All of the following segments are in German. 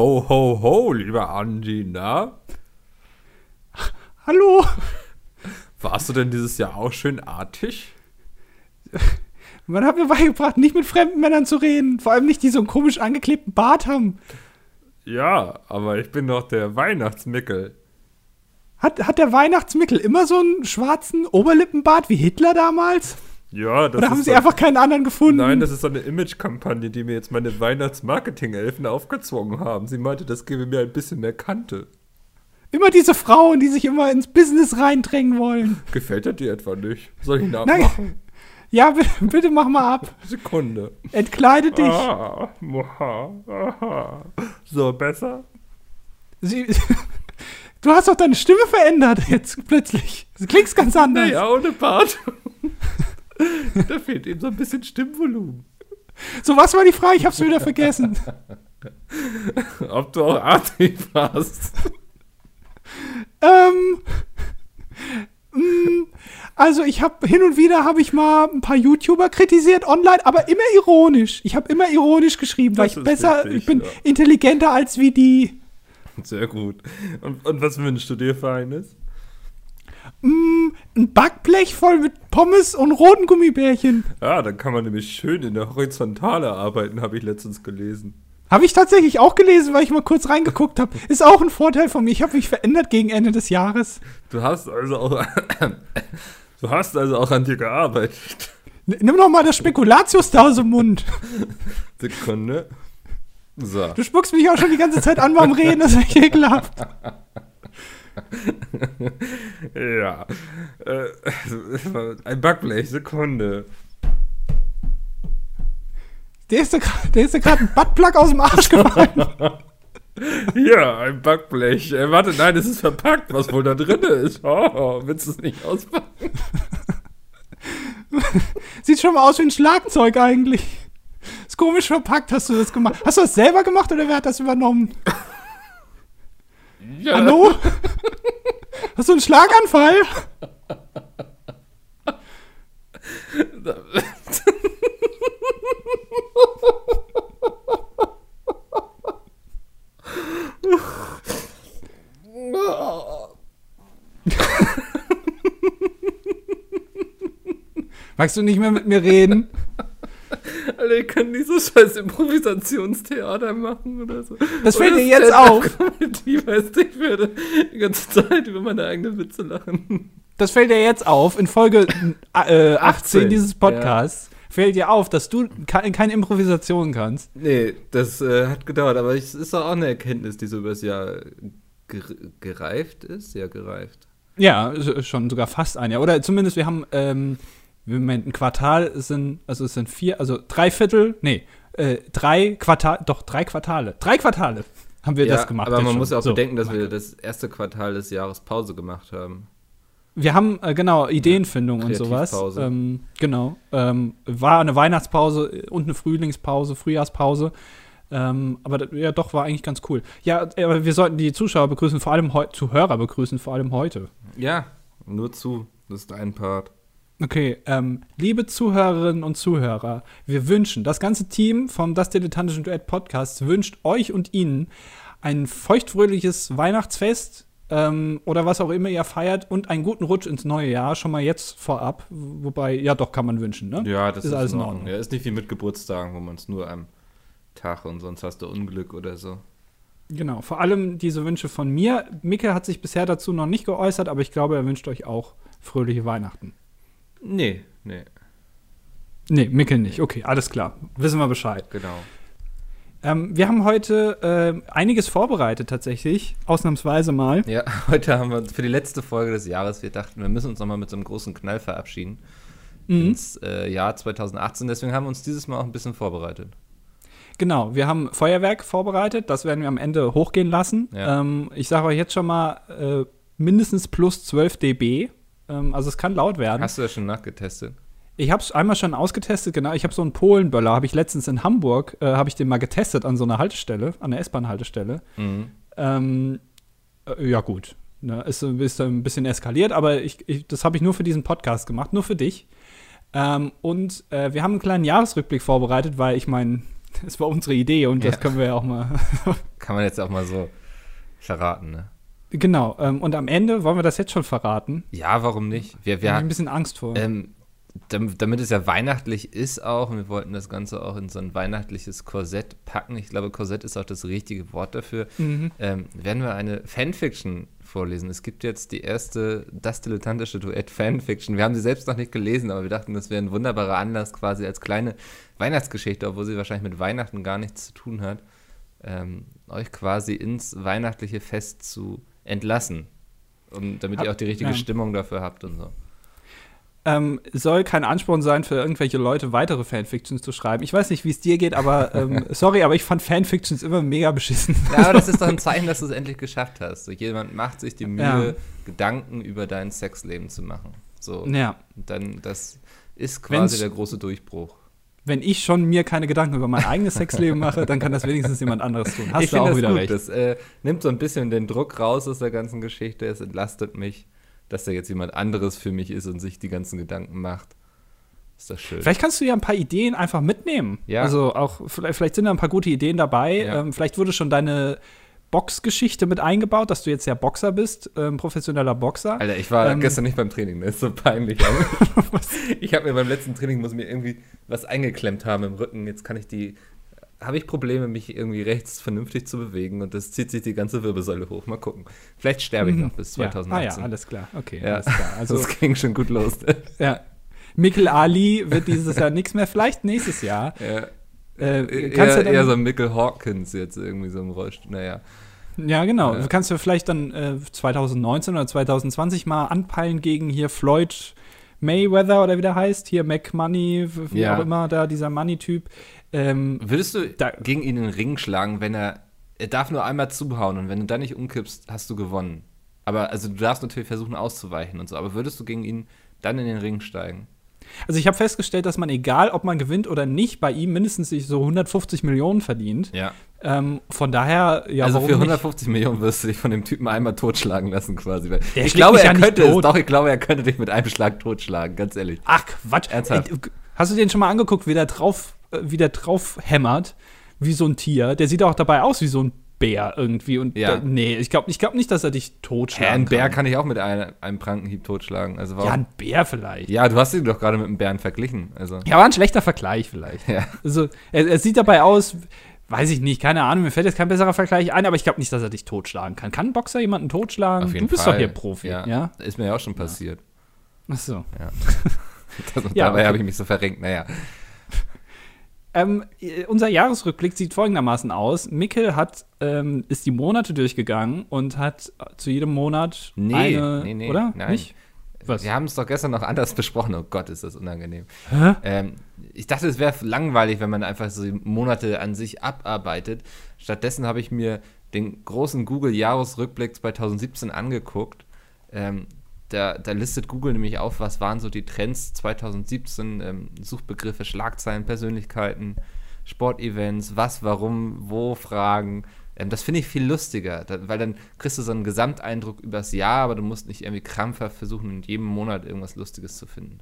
Ho, ho, ho, lieber Andi, na? Hallo. Warst du denn dieses Jahr auch schön artig? Man hat mir beigebracht, nicht mit fremden Männern zu reden. Vor allem nicht, die so einen komisch angeklebten Bart haben. Ja, aber ich bin doch der Weihnachtsmickel. Hat, hat der Weihnachtsmickel immer so einen schwarzen Oberlippenbart wie Hitler damals? Ja, das Oder haben sie so, einfach keinen anderen gefunden? Nein, das ist so eine Image-Kampagne, die mir jetzt meine Weihnachtsmarketing-Elfen aufgezwungen haben. Sie meinte, das gebe mir ein bisschen mehr Kante. immer diese Frauen, die sich immer ins Business reindrängen wollen. Gefällt er dir etwa nicht? Soll ich Nein. nachmachen? Ja, bitte, bitte mach mal ab. Sekunde. Entkleide dich. Ah, muha, aha. So, besser? Sie, du hast doch deine Stimme verändert jetzt plötzlich. Du klingst ganz anders. Naja, ohne Bart. da fehlt ihm so ein bisschen Stimmvolumen. So, was war die Frage? Ich hab's wieder vergessen. Ob du auch artig warst. ähm, mm, also ich habe hin und wieder habe ich mal ein paar YouTuber kritisiert online, aber immer ironisch. Ich habe immer ironisch geschrieben, weil Das ich ist besser, wichtig, ich bin ja. intelligenter als wie die. Sehr gut. Und, und was wünschst du dir für eines? Mm, ein Backblech voll mit Pommes und roten Gummibärchen. Ja, dann kann man nämlich schön in der Horizontale arbeiten, habe ich letztens gelesen. Habe ich tatsächlich auch gelesen, weil ich mal kurz reingeguckt habe. Ist auch ein Vorteil von mir. Ich habe mich verändert gegen Ende des Jahres. Du hast also auch. Du hast also auch an dir gearbeitet. Nimm doch mal das Spekulatius da aus dem Mund. Sekunde. So. Du spuckst mich auch schon die ganze Zeit an beim Reden, das ist echt ekelhaft. Ja. Äh, ein Backblech, Sekunde. Der ist dir gerade ein Buttplug aus dem Arsch gefallen. Ja, ein Backblech. Äh, warte, nein, es ist verpackt, was wohl da drin ist. Oh, willst du es nicht auspacken? Sieht schon mal aus wie ein Schlagzeug eigentlich. Ist komisch verpackt, hast du das gemacht. Hast du das selber gemacht oder wer hat das übernommen? Ja. Hallo? Hast du einen Schlaganfall? Magst du nicht mehr mit mir reden? Ihr könnt nicht so scheiß Improvisationstheater machen oder so. Das fällt dir jetzt Stand-up-Comedy, weißt du, ich werde die ganze Zeit über meine eigenen Witze lachen. Das fällt dir jetzt auf. In Folge äh, 18 18, dieses Podcasts fällt dir auf, dass du ke keine Improvisation kannst. Nee, das äh, hat gedauert, aber es ist auch eine Erkenntnis, die so übers Jahr ger gereift ist. Ja, gereift. Ja, schon sogar fast ein Jahr. Oder zumindest wir haben, ähm, Moment, ein Quartal sind, also es sind vier, also drei Viertel, nee, äh, drei Quartal, doch drei Quartale. Drei Quartale haben wir ja, das gemacht. aber man schon. muss ja auch So, bedenken, dass wir das erste Quartal des Jahres Pause gemacht haben. Wir haben, äh, genau, Ideenfindung und sowas. Ähm, genau. Ähm, war eine Weihnachtspause und eine Frühlingspause, Frühjahrspause. Ähm, aber ja, doch, war eigentlich ganz cool. Ja, aber wir sollten die Zuschauer begrüßen, vor allem Zuhörer begrüßen, vor allem heute. Ja, nur zu. Das ist ein Part. Okay, ähm, liebe Zuhörerinnen und Zuhörer, wir wünschen, das ganze Team vom Das Dilettantische Duett Podcast wünscht euch und Ihnen ein feuchtfröhliches Weihnachtsfest ähm, oder was auch immer ihr feiert und einen guten Rutsch ins neue Jahr, schon mal jetzt vorab. Wobei, ja doch, kann man wünschen, ne? Ja, das Ist ist, alles in. Ordnung. Ja, ist nicht wie mit Geburtstagen, wo man es nur am Tag und sonst hast du Unglück oder so. Genau, vor allem diese Wünsche von mir. Micke hat sich bisher dazu noch nicht geäußert, aber ich glaube, er wünscht euch auch fröhliche Weihnachten. Nee, nee, Nee, Micke nicht. Okay, alles klar. Wissen wir Bescheid. genau. Ähm, wir haben heute ähm, einiges vorbereitet tatsächlich, ausnahmsweise mal. Ja, heute haben wir uns für die letzte Folge des Jahres, wir dachten, wir müssen uns nochmal mit so einem großen Knall verabschieden Mhm. ins äh, Jahr 2018. Deswegen haben wir uns dieses Mal auch ein bisschen vorbereitet. Genau, wir haben Feuerwerk vorbereitet, das werden wir am Ende hochgehen lassen. Ja. Ähm, ich sage euch jetzt schon mal äh, mindestens plus 12 dB. Ähm, also es kann laut werden. Hast du das schon nachgetestet? Ich habe es einmal schon ausgetestet, genau. Ich habe so einen Polenböller, habe ich letztens in Hamburg, äh, habe ich den mal getestet an so einer Haltestelle, an der S-Bahn-Haltestelle. Mhm. Ähm, äh, ja, gut. Ne, ist, ist ein bisschen eskaliert, aber ich, ich, das habe ich nur für diesen Podcast gemacht, nur für dich. Ähm, und äh, wir haben einen kleinen Jahresrückblick vorbereitet, weil ich meine, Das war unsere Idee und das Ja. können wir ja auch mal. Kann man jetzt auch mal so verraten, ne? Genau. Ähm, und am Ende wollen wir das jetzt schon verraten. Ja, warum nicht? Wir, Wir haben ein bisschen Angst vor. ähm, dam- damit es ja weihnachtlich ist auch, und wir wollten das Ganze auch in so ein weihnachtliches Korsett packen. Ich glaube, Korsett ist auch das richtige Wort dafür. Mhm. Ähm, werden wir eine Fanfiction vorlesen. Es gibt jetzt die erste Das dilettantische Duett Fanfiction. Wir haben sie selbst noch nicht gelesen, aber wir dachten, das wäre ein wunderbarer Anlass, quasi als kleine Weihnachtsgeschichte, obwohl sie wahrscheinlich mit Weihnachten gar nichts zu tun hat, ähm, euch quasi ins weihnachtliche Fest zu entlassen. Um, damit ihr Hab- auch die richtige ja. Stimmung dafür habt und so. Ähm, soll kein Ansporn sein für irgendwelche Leute, weitere Fanfictions zu schreiben. Ich weiß nicht, wie es dir geht, aber ähm, sorry, aber ich fand Fanfictions immer mega beschissen. Ja, aber das ist doch ein Zeichen, dass du es endlich geschafft hast. So, jemand macht sich die Mühe, Ja. Gedanken über dein Sexleben zu machen. So, ja. dann das ist quasi Wenn's- der große Durchbruch. Wenn ich schon mir keine Gedanken über mein eigenes Sexleben mache, dann kann das wenigstens jemand anderes tun. Hast ich du auch das wieder gut. recht. Das äh, nimmt so ein bisschen den Druck raus aus der ganzen Geschichte. Es entlastet mich, dass da jetzt jemand anderes für mich ist und sich die ganzen Gedanken macht. Ist das schön. Vielleicht kannst du ja ein paar Ideen einfach mitnehmen. Ja. Also auch, vielleicht, vielleicht sind da ein paar gute Ideen dabei. Ja. Ähm, vielleicht wurde schon deine Boxgeschichte mit eingebaut, dass du jetzt ja Boxer bist, ähm, professioneller Boxer. Alter, ich war Ähm, gestern nicht beim Training, das ist so peinlich. ich habe mir beim letzten Training, muss mir irgendwie was eingeklemmt haben im Rücken. Jetzt kann ich die, habe ich Probleme, mich irgendwie rechts vernünftig zu bewegen und das zieht sich die ganze Wirbelsäule hoch. Mal gucken. Vielleicht sterbe ich noch bis Ja. 2018. Ah ja, alles klar. Okay, Ja. alles klar. Also Also, das ging schon gut los. ja. Mikkel Ali wird dieses Jahr nichts mehr, vielleicht nächstes Jahr. ja. Äh, Eher, kannst du dann, eher so ein Michael Hawkins jetzt irgendwie so im Rollstuhl. Naja. Ja, genau. Ja. Du kannst ja vielleicht dann äh, 2019 oder 2020 mal anpeilen gegen hier Floyd Mayweather oder wie der heißt, hier McMoney, wie Ja. auch immer, da dieser Money-Typ. Ähm, Würdest du Da- gegen ihn in den Ring schlagen, wenn er, er darf nur einmal zuhauen und wenn du dann nicht umkippst, hast du gewonnen. Aber also du darfst natürlich versuchen auszuweichen und so, aber würdest du gegen ihn dann in den Ring steigen? Also ich habe festgestellt, dass man, egal ob man gewinnt oder nicht, bei ihm mindestens sich so 150 Millionen verdient. Ja. Ähm, von daher, ja, also für nicht? 150 Millionen wirst du dich von dem Typen einmal totschlagen lassen quasi. Der ich glaube, ja er nicht könnte es, doch, ich glaube, er könnte dich mit einem Schlag totschlagen, ganz ehrlich. Ach, Quatsch. Ernsthaft? Hast du den schon mal angeguckt, wie der drauf, äh, wie der drauf hämmert? Wie so ein Tier. Der sieht auch dabei aus wie so ein Bär irgendwie. Und Ja. da, nee, ich glaube ich glaub nicht, dass er dich Hä, totschlagen ein Bär kann. kann ich auch mit einem, einem Prankenhieb totschlagen. Also warum? Ja, ein Bär vielleicht. Ja, du hast ihn doch gerade mit einem Bären verglichen. Also. Ja, war ein schlechter Vergleich vielleicht. Ja. Also, er, er sieht dabei aus, weiß ich nicht, keine Ahnung, mir fällt jetzt kein besserer Vergleich ein, aber ich glaube nicht, dass er dich totschlagen kann. Kann ein Boxer jemanden totschlagen? Auf jeden du bist Fall. doch hier Profi, ja? Ja. Ist mir ja auch schon passiert. Ach so. Also, Ja, dabei okay. habe ich mich so verrenkt. Naja. Ähm, äh, unser Jahresrückblick sieht folgendermaßen aus. Mikkel hat, ähm, ist die Monate durchgegangen und hat zu jedem Monat Nee, eine, nee, nee, oder? nein. Nicht? Was? Wir haben es doch gestern noch anders besprochen. Oh Gott, ist das unangenehm. Ähm, ich dachte, es wäre langweilig, wenn man einfach so die Monate an sich abarbeitet. Stattdessen habe ich mir den großen Google-Jahresrückblick 2017 angeguckt. Ähm, da, da listet Google nämlich auf, was waren so die Trends 2017, ähm, Suchbegriffe, Schlagzeilen, Persönlichkeiten, Sportevents, was, warum, wo Fragen. Ähm, das finde ich viel lustiger, da, weil dann kriegst du so einen Gesamteindruck übers Jahr, aber du musst nicht irgendwie krampfhaft versuchen, in jedem Monat irgendwas Lustiges zu finden.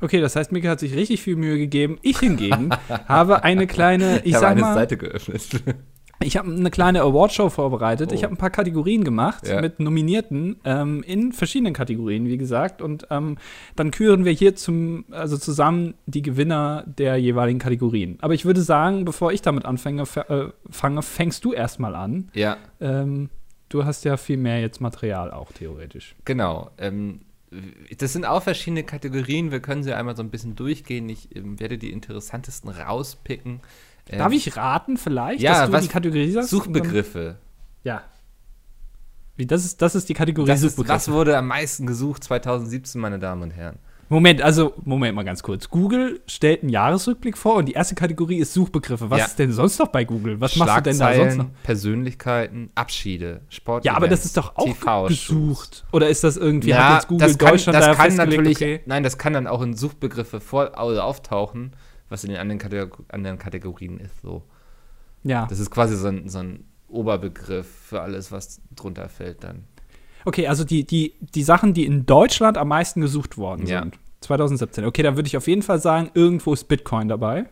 Okay, das heißt, Mikkel hat sich richtig viel Mühe gegeben. Ich hingegen habe eine kleine, ich habe sag eine mal, Seite geöffnet. Ich habe eine kleine Awardshow vorbereitet. Ich Oh. habe ein paar Kategorien gemacht Ja. mit Nominierten ähm, in verschiedenen Kategorien, wie gesagt. Und ähm, dann küren wir hier zum, also zusammen die Gewinner der jeweiligen Kategorien. Aber ich würde sagen, bevor ich damit anfange, fa- äh, fange, fängst du erstmal an. ja, Ähm, du hast ja viel mehr jetzt Material auch theoretisch. genau. Ähm, das sind auch verschiedene Kategorien. Wir können sie einmal so ein bisschen durchgehen. Ich ähm, werde die interessantesten rauspicken. Ähm, Darf ich raten vielleicht, ja, dass du was- die Kategorie sagst? Suchbegriffe. Ja. Wie, das, ist, das ist die Kategorie Das ist, Suchbegriffe. was wurde am meisten gesucht 2017, meine Damen und Herren? Moment, also, Moment mal ganz kurz. Google stellt einen Jahresrückblick vor und die erste Kategorie ist Suchbegriffe. Was Ja. ist denn sonst noch bei Google? Was machst du denn da sonst noch? Persönlichkeiten, Abschiede, Sport. Ja, aber das ist doch auch gesucht. Oder ist das irgendwie, Ja, hat jetzt Google das kann, Deutschland das da kann natürlich, okay? nein, das kann dann auch in Suchbegriffe vor, also auftauchen, was in den anderen, Kategor anderen Kategorien ist. So. Ja. Das ist quasi so ein, so ein Oberbegriff für alles, was drunter fällt dann. Okay, also die, die, die Sachen, die in Deutschland am meisten gesucht worden Ja. sind. 2017. Okay, dann würde ich auf jeden Fall sagen, irgendwo ist Bitcoin dabei.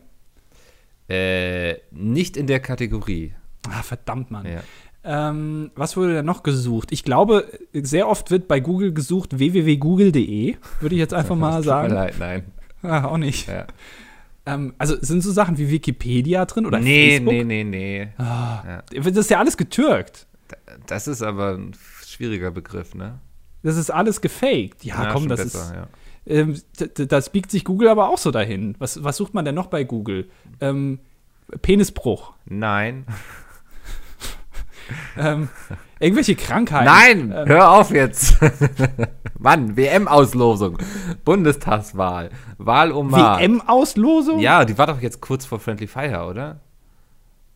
Äh, nicht in der Kategorie. Ah, verdammt, Mann. Ja. Ähm, was wurde denn noch gesucht? Ich glaube, sehr oft wird bei Google gesucht www.google.de, würde ich jetzt einfach mal Tut mir sagen. leid, nein. Ah, auch nicht. Ja. Ähm, also sind so Sachen wie Wikipedia drin oder nee, Facebook? nee, nee, nee. Ah, Das ist ja alles getürkt. Das ist aber ein schwieriger Begriff, ne? Das ist alles gefaked. Ja, komm, schon das besser, ist. ja. Ähm, das biegt sich Google aber auch so dahin. Was, was sucht man denn noch bei Google? Ähm, Penisbruch. Nein. Ähm, irgendwelche Krankheiten. Nein, Ähm, hör auf jetzt. Mann, WM-Auslosung, Bundestagswahl, Wahlomat. WM-Auslosung? Ja, die war doch jetzt kurz vor Friendly Fire, oder?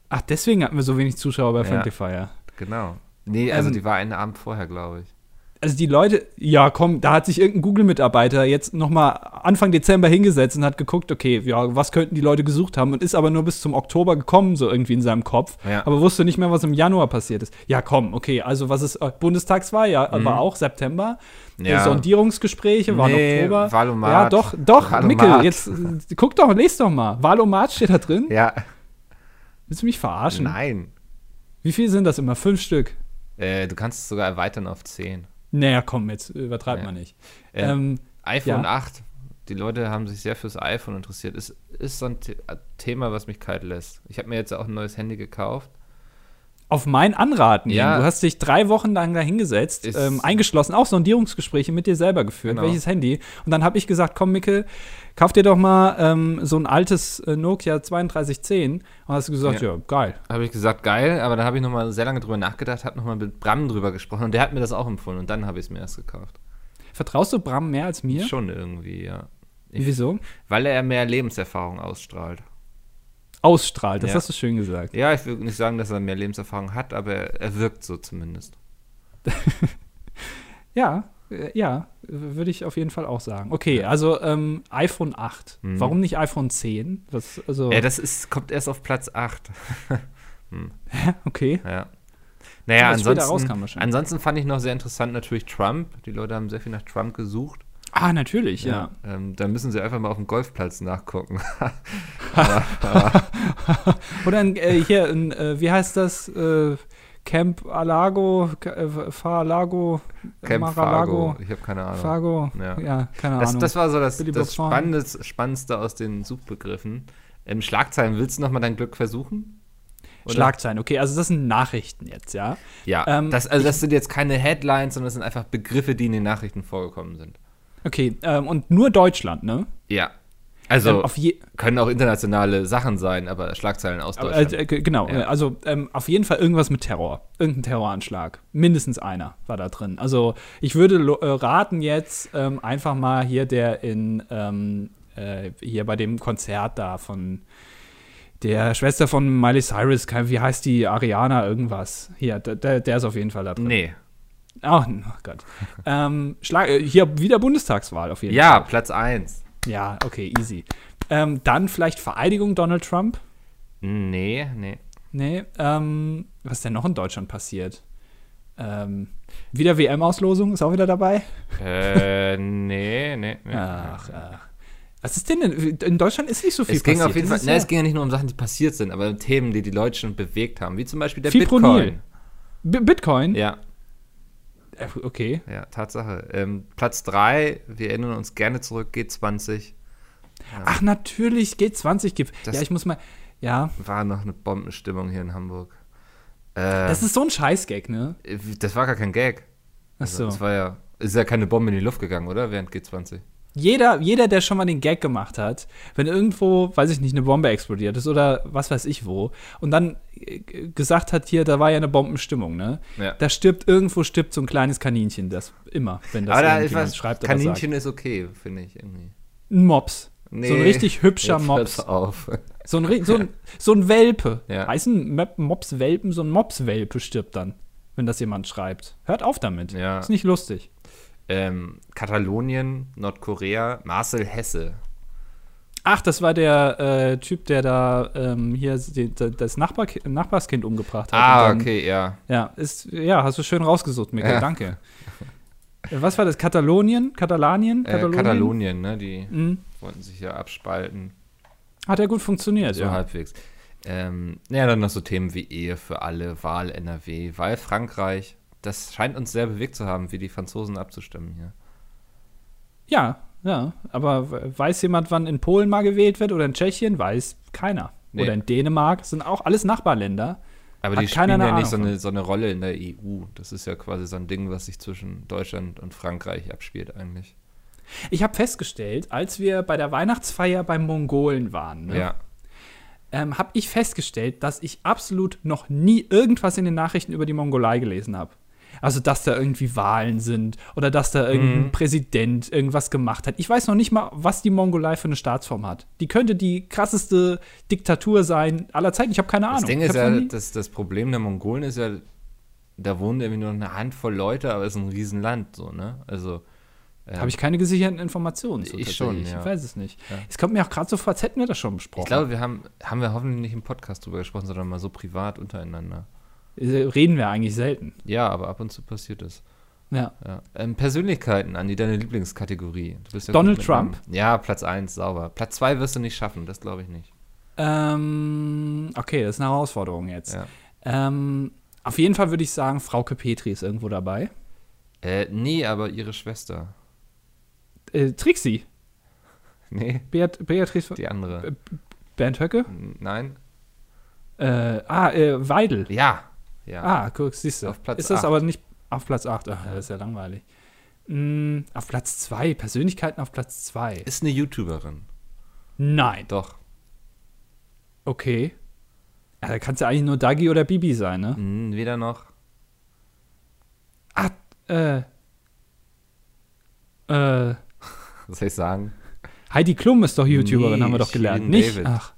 Ach, deswegen hatten wir so wenig Zuschauer bei Ja. Friendly Fire. Genau. Nee, also Ähm, die war einen Abend vorher, glaube ich. Also die Leute, ja komm, da hat sich irgendein Google-Mitarbeiter jetzt noch mal Anfang Dezember hingesetzt und hat geguckt, okay, ja, was könnten die Leute gesucht haben und ist aber nur bis zum Oktober gekommen, so irgendwie in seinem Kopf, Ja. aber wusste nicht mehr, was im Januar passiert ist. Ja, komm, okay, also was ist, äh, Bundestagswahl, ja, war auch September. Mhm. Ja. Äh, Sondierungsgespräche waren Nee, Oktober. Wahlomat. Ja, doch, doch, Wahlomat. Mickel, jetzt äh, guck doch, les doch mal. Wahlomat steht da drin. Ja. Willst du mich verarschen? Nein. Wie viel sind das immer? Fünf Stück? Äh, du kannst es sogar erweitern auf 10. Naja, komm, jetzt übertreibt Ja. man nicht. Äh, Ähm, iPhone ja. 8. Die Leute haben sich sehr fürs iPhone interessiert. Ist, ist so ein The Thema, was mich kalt lässt. Ich habe mir jetzt auch ein neues Handy gekauft. Auf mein Anraten. Ja. Du hast dich drei Wochen lang da hingesetzt, Ist- ähm, eingeschlossen, auch Sondierungsgespräche mit dir selber geführt. Genau. Welches Handy? Und dann habe ich gesagt, komm, Mickel, kauf dir doch mal ähm, so ein altes äh, Nokia 3210. Und hast du gesagt, ja, Ja. geil. Habe ich gesagt, geil, aber dann habe ich nochmal sehr lange drüber nachgedacht, habe nochmal mit Bram drüber gesprochen und der hat mir das auch empfohlen und dann habe ich es mir erst gekauft. Vertraust du Bram mehr als mir? Schon irgendwie, ja. Ich, Wieso? Weil er mehr Lebenserfahrung ausstrahlt. Ausstrahlt, das Ja. hast du schön gesagt. Ja, ich will nicht sagen, dass er mehr Lebenserfahrung hat, aber er wirkt so zumindest. Ja, äh, ja, würde ich auf jeden Fall auch sagen. Okay, also ähm, iPhone 8. Mhm. Warum nicht iPhone 10? Was, also, Ja, das ist, kommt erst auf Platz 8. okay. Ja. Naja, ansonsten, ansonsten fand ich noch sehr interessant natürlich Trump. Die Leute haben sehr viel nach Trump gesucht. Ah, natürlich, ja. Ähm, da müssen sie einfach mal auf dem Golfplatz nachgucken. Oder in, äh, hier, in, äh, wie heißt das? Äh, Camp Alago, äh, Far-Lago, Camp Mar-a-Lago, Fargo. Ich habe keine Ahnung. Fargo, ja, Ja. keine Das, Ahnung. das war so das, das. Spannendste, Spannendste aus den Suchbegriffen. Ähm, Schlagzeilen, willst du noch mal dein Glück versuchen? Oder? Schlagzeilen, okay, also das sind Nachrichten jetzt, ja. Ja, Ähm, das, also das sind jetzt keine Headlines, sondern das sind einfach Begriffe, die in den Nachrichten vorgekommen sind. Okay, ähm, und nur Deutschland, ne? Ja. Also ähm, können auch internationale Sachen sein, aber Schlagzeilen aus aber, Deutschland. äh, g- genau, Ja. äh, also ähm, auf jeden Fall irgendwas mit Terror. Irgendein Terroranschlag. Mindestens einer war da drin. Also ich würde äh, raten jetzt ähm, einfach mal hier der in ähm, äh, hier bei dem Konzert da von der Schwester von Miley Cyrus, wie heißt die, Ariana irgendwas. Hier, der, der, der ist auf jeden Fall da drin. nee. Ach, oh Gott. ähm, Schlag, äh, hier wieder Bundestagswahl auf jeden Ja, Fall. Platz 1. Ja, okay, easy. Ähm, dann vielleicht Vereidigung Donald Trump. Nee, nee. Nee, ähm, was ist denn noch in Deutschland passiert? Ähm, wieder WM-Auslosung, ist auch wieder dabei? äh, nee, nee, nee. Ach, ach. Was ist denn, in, in Deutschland ist nicht so viel Es ging passiert. auf jeden Fall, ne, ja- es ging ja nicht nur um Sachen, die passiert sind, aber um Themen, die die Deutschen bewegt haben, wie zum Beispiel der Fipronil. Bitcoin. B Bitcoin? Ja, Okay. ja, Tatsache. Ähm, Platz 3, wir erinnern uns gerne zurück, G20, Ach, natürlich, G20 gibt. Ja, ich muss mal. Ja, war noch eine Bombenstimmung hier in Hamburg. Äh, das ist so ein Scheißgag, ne? das war gar kein Gag. Ach so. Das war ja, ist ja keine Bombe in die Luft gegangen, oder? Während G20. Jeder, jeder, der schon mal den Gag gemacht hat, wenn irgendwo, weiß ich nicht, eine Bombe explodiert ist oder was weiß ich wo, und dann äh, gesagt hat, hier, da war ja eine Bombenstimmung, ne? Ja. Da stirbt, irgendwo stirbt so ein kleines Kaninchen, das immer, wenn das Aber da ist was, schreibt Kaninchen ist okay, finde ich irgendwie. Ein Mops. so ein richtig hübscher Mops. auf. So ein, so ein, so ein Welpe. Ja. Heißen Mop- Mops-Welpen, so ein Mops-Welpe stirbt dann, wenn das jemand schreibt. Hört auf damit. Ja. Ist nicht lustig. Ähm, Katalonien, Nordkorea, Marcel Hesse. Ach, das war der äh, Typ, der da ähm, hier die, das Nachbar Nachbarskind umgebracht hat. Ah, dann- okay, ja. Ja, ist, ja, hast du schön rausgesucht, Mikkel, Ja. danke. Äh, Was war das? Katalonien? Katalanien? Äh, Katalonien, ne? Die Mhm. wollten sich ja abspalten. Hat ja gut funktioniert, So ja. halbwegs. Ähm, ja, dann noch so Themen wie Ehe für alle, Wahl NRW, Wahl Frankreich. Das scheint uns sehr bewegt zu haben, wie die Franzosen abzustimmen hier. Ja, ja. Aber weiß jemand, wann in Polen mal gewählt wird oder in Tschechien? Weiß keiner. Nee. Oder in Dänemark. Das sind auch alles Nachbarländer. Aber Hat die spielen ja nicht so eine, so eine Rolle in der EU. Das ist ja quasi so ein Ding, was sich zwischen Deutschland und Frankreich abspielt eigentlich. Ich habe festgestellt, als wir bei der Weihnachtsfeier beim Mongolen waren, ne, Ja. ähm, habe ich festgestellt, dass ich absolut noch nie irgendwas in den Nachrichten über die Mongolei gelesen habe. Also, dass da irgendwie Wahlen sind oder dass da irgendein Mhm. Präsident irgendwas gemacht hat. Ich weiß noch nicht mal, was die Mongolei für eine Staatsform hat. Die könnte die krasseste Diktatur sein aller Zeiten. Ich habe keine Ahnung. Das Ding ist ja, das, das Problem der Mongolen ist ja, da wohnen irgendwie nur eine Handvoll Leute, aber es ist ein Riesenland, so, ne? Also. ähm, Habe ich keine gesicherten Informationen zu. Ich schon, ja. Ich weiß es nicht. Ja. Es kommt mir auch gerade so vor, als hätten wir das schon besprochen. Ich glaube, wir haben, haben wir hoffentlich nicht im Podcast drüber gesprochen, sondern mal so privat untereinander. Äh, Reden wir eigentlich selten. Ja, aber ab und zu passiert es. Ja. Ja. Ähm, Persönlichkeiten, Andi, deine Lieblingskategorie. Ja Donald Trump? Namen. Ja, Platz 1, sauber. Platz 2 wirst du nicht schaffen, das glaube ich nicht. Ähm, okay, das ist eine Herausforderung jetzt. Ja. Ähm, auf jeden Fall würde ich sagen, Frauke Petri ist irgendwo dabei. Äh, nee, aber ihre Schwester. Äh, Trixie, Nee, Beat Beatrice die andere. Bernd Höcke. Nein? Äh, ah, äh, Weidel. Ja. Ja. Ah, guck, siehst du. Auf Platz ist das acht. aber nicht auf Platz 8? Ach, das ist ja langweilig. Mm, auf Platz 2, Persönlichkeiten auf Platz 2. Ist eine YouTuberin. Nein. Doch. Okay. Ja, da kann es ja eigentlich nur Dagi oder Bibi sein, ne? Hm, weder noch. Ah, äh. Äh. Was soll ich sagen? Heidi Klum ist doch YouTuberin, Nee, haben wir doch gelernt. Shirin Nicht? David. Ach.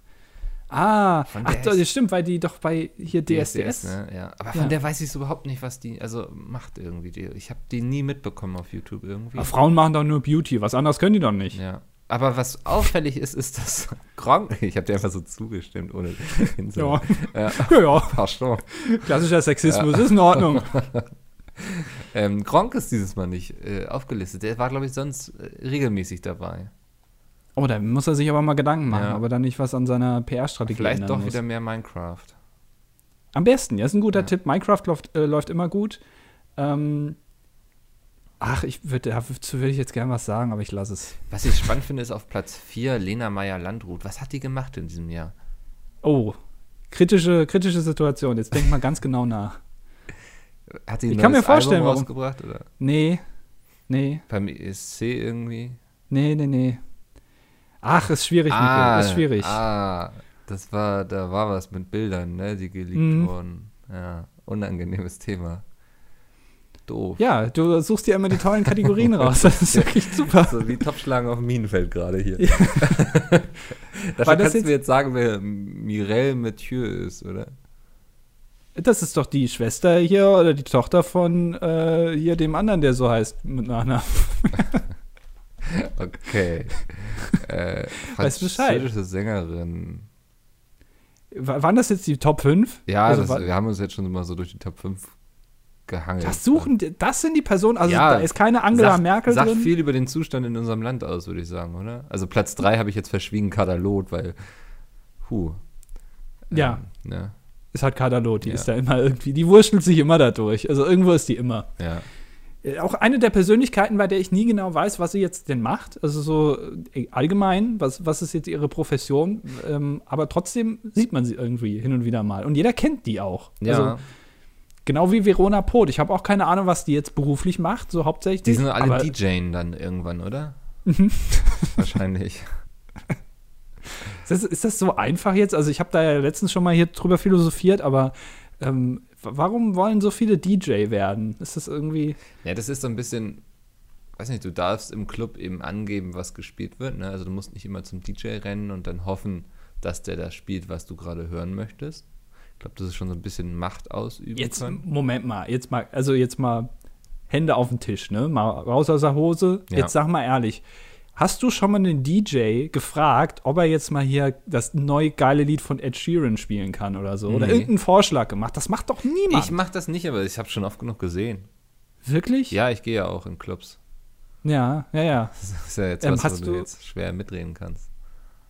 Ah, Von ach, das stimmt, weil die doch bei hier DSDS. ne? Ja. Aber Ja. von der weiß ich so überhaupt nicht, was die, also macht irgendwie. Die, ich habe die nie mitbekommen auf YouTube irgendwie. Aber Frauen machen doch nur Beauty, was anderes können die doch nicht. Ja. Aber was auffällig ist, ist, dass Gronk, ich habe dir einfach so zugestimmt, ohne Ja, Ja, ja, ja. Pardon. klassischer Sexismus ist in Ordnung. Ähm, Gronk ist dieses Mal nicht äh, aufgelistet. Der war, glaube ich, sonst äh, regelmäßig dabei. Oh, da muss er sich aber mal Gedanken machen, Ja. aber dann nicht was an seiner PR-Strategie Vielleicht doch muss. wieder mehr Minecraft. Am besten, ja, ist ein guter Ja. Tipp. Minecraft läuft, äh, läuft immer gut. Ähm, ach, ich würde, dazu würde ich jetzt gerne was sagen, aber ich lasse es. Was ich spannend finde, ist auf Platz 4 Lena Meyer-Landrut. Was hat die gemacht in diesem Jahr? Oh, kritische, kritische Situation. Jetzt denk mal ganz genau nach. Hat sie ein Ich kann mir vorstellen, Album warum. rausgebracht? Oder Nee, nee, beim ESC irgendwie? nee, nee, nee. Ach, ist schwierig, Nico, ist schwierig. Ah, das war, da war was mit Bildern, ne, die geleakt Mhm. wurden. Ja, unangenehmes Thema. Doof. Ja, du suchst dir immer die tollen Kategorien raus. Das ist wirklich super. So wie Topfschlagen auf dem Minenfeld gerade hier. Ja. Dafür kannst jetzt- du mir jetzt sagen, wer Mireille Mathieu ist, oder? Das ist doch die Schwester hier oder die Tochter von äh, hier dem anderen, der so heißt mit Nachnamen. Okay. äh, Weißt du Bescheid? französische Sängerin. Wa- Waren das jetzt die Top 5? Ja, Also das, wir haben uns jetzt schon mal so durch die Top 5 gehangelt. Das suchen, das sind die Personen, also Ja, da ist keine Angela sagt, Merkel sagt drin. viel über den Zustand in unserem Land aus, würde ich sagen, oder? Also Platz 3 habe ich jetzt verschwiegen, Katalot, weil, huh. Ja. Ähm, ne? Ist halt Kadalot, die Ja. ist da immer irgendwie, die wurschtelt sich immer da durch. Also irgendwo ist die immer. Ja. Äh, Auch eine der Persönlichkeiten, bei der ich nie genau weiß, was sie jetzt denn macht. Also so äh, allgemein, was, was ist jetzt ihre Profession. Ähm, aber trotzdem sieht man sie irgendwie hin und wieder mal. Und jeder kennt die auch. Ja. Also genau wie Verona Poth. Ich habe auch keine Ahnung, was die jetzt beruflich macht, so hauptsächlich. die sind alle DJen dann irgendwann, oder? Mhm. Wahrscheinlich. ist, das, ist das so einfach jetzt? Also ich habe da ja letztens schon mal hier drüber philosophiert, aber ähm, warum wollen so viele DJ werden? Ist das irgendwie. Ja, das ist so ein bisschen, weiß nicht, du darfst im Club eben angeben, was gespielt wird. Ne? Also du musst nicht immer zum DJ rennen und dann hoffen, dass der das spielt, was du gerade hören möchtest. Ich glaube, das ist schon so ein bisschen Macht ausüben Jetzt, können. Moment mal, jetzt mal, also jetzt mal Hände auf den Tisch, ne? Mal raus aus der Hose. Ja. Jetzt sag mal ehrlich. Hast du schon mal den DJ gefragt, ob er jetzt mal hier das neue geile Lied von Ed Sheeran spielen kann oder so? Oder Nee. irgendeinen Vorschlag gemacht? Das macht doch niemand. Ich mache das nicht, aber ich habe schon oft genug gesehen. Wirklich? Ja, ich gehe ja auch in Clubs. Ja, ja, ja. Das ist ja jetzt Ähm, was, wo du du- jetzt schwer mitreden kannst.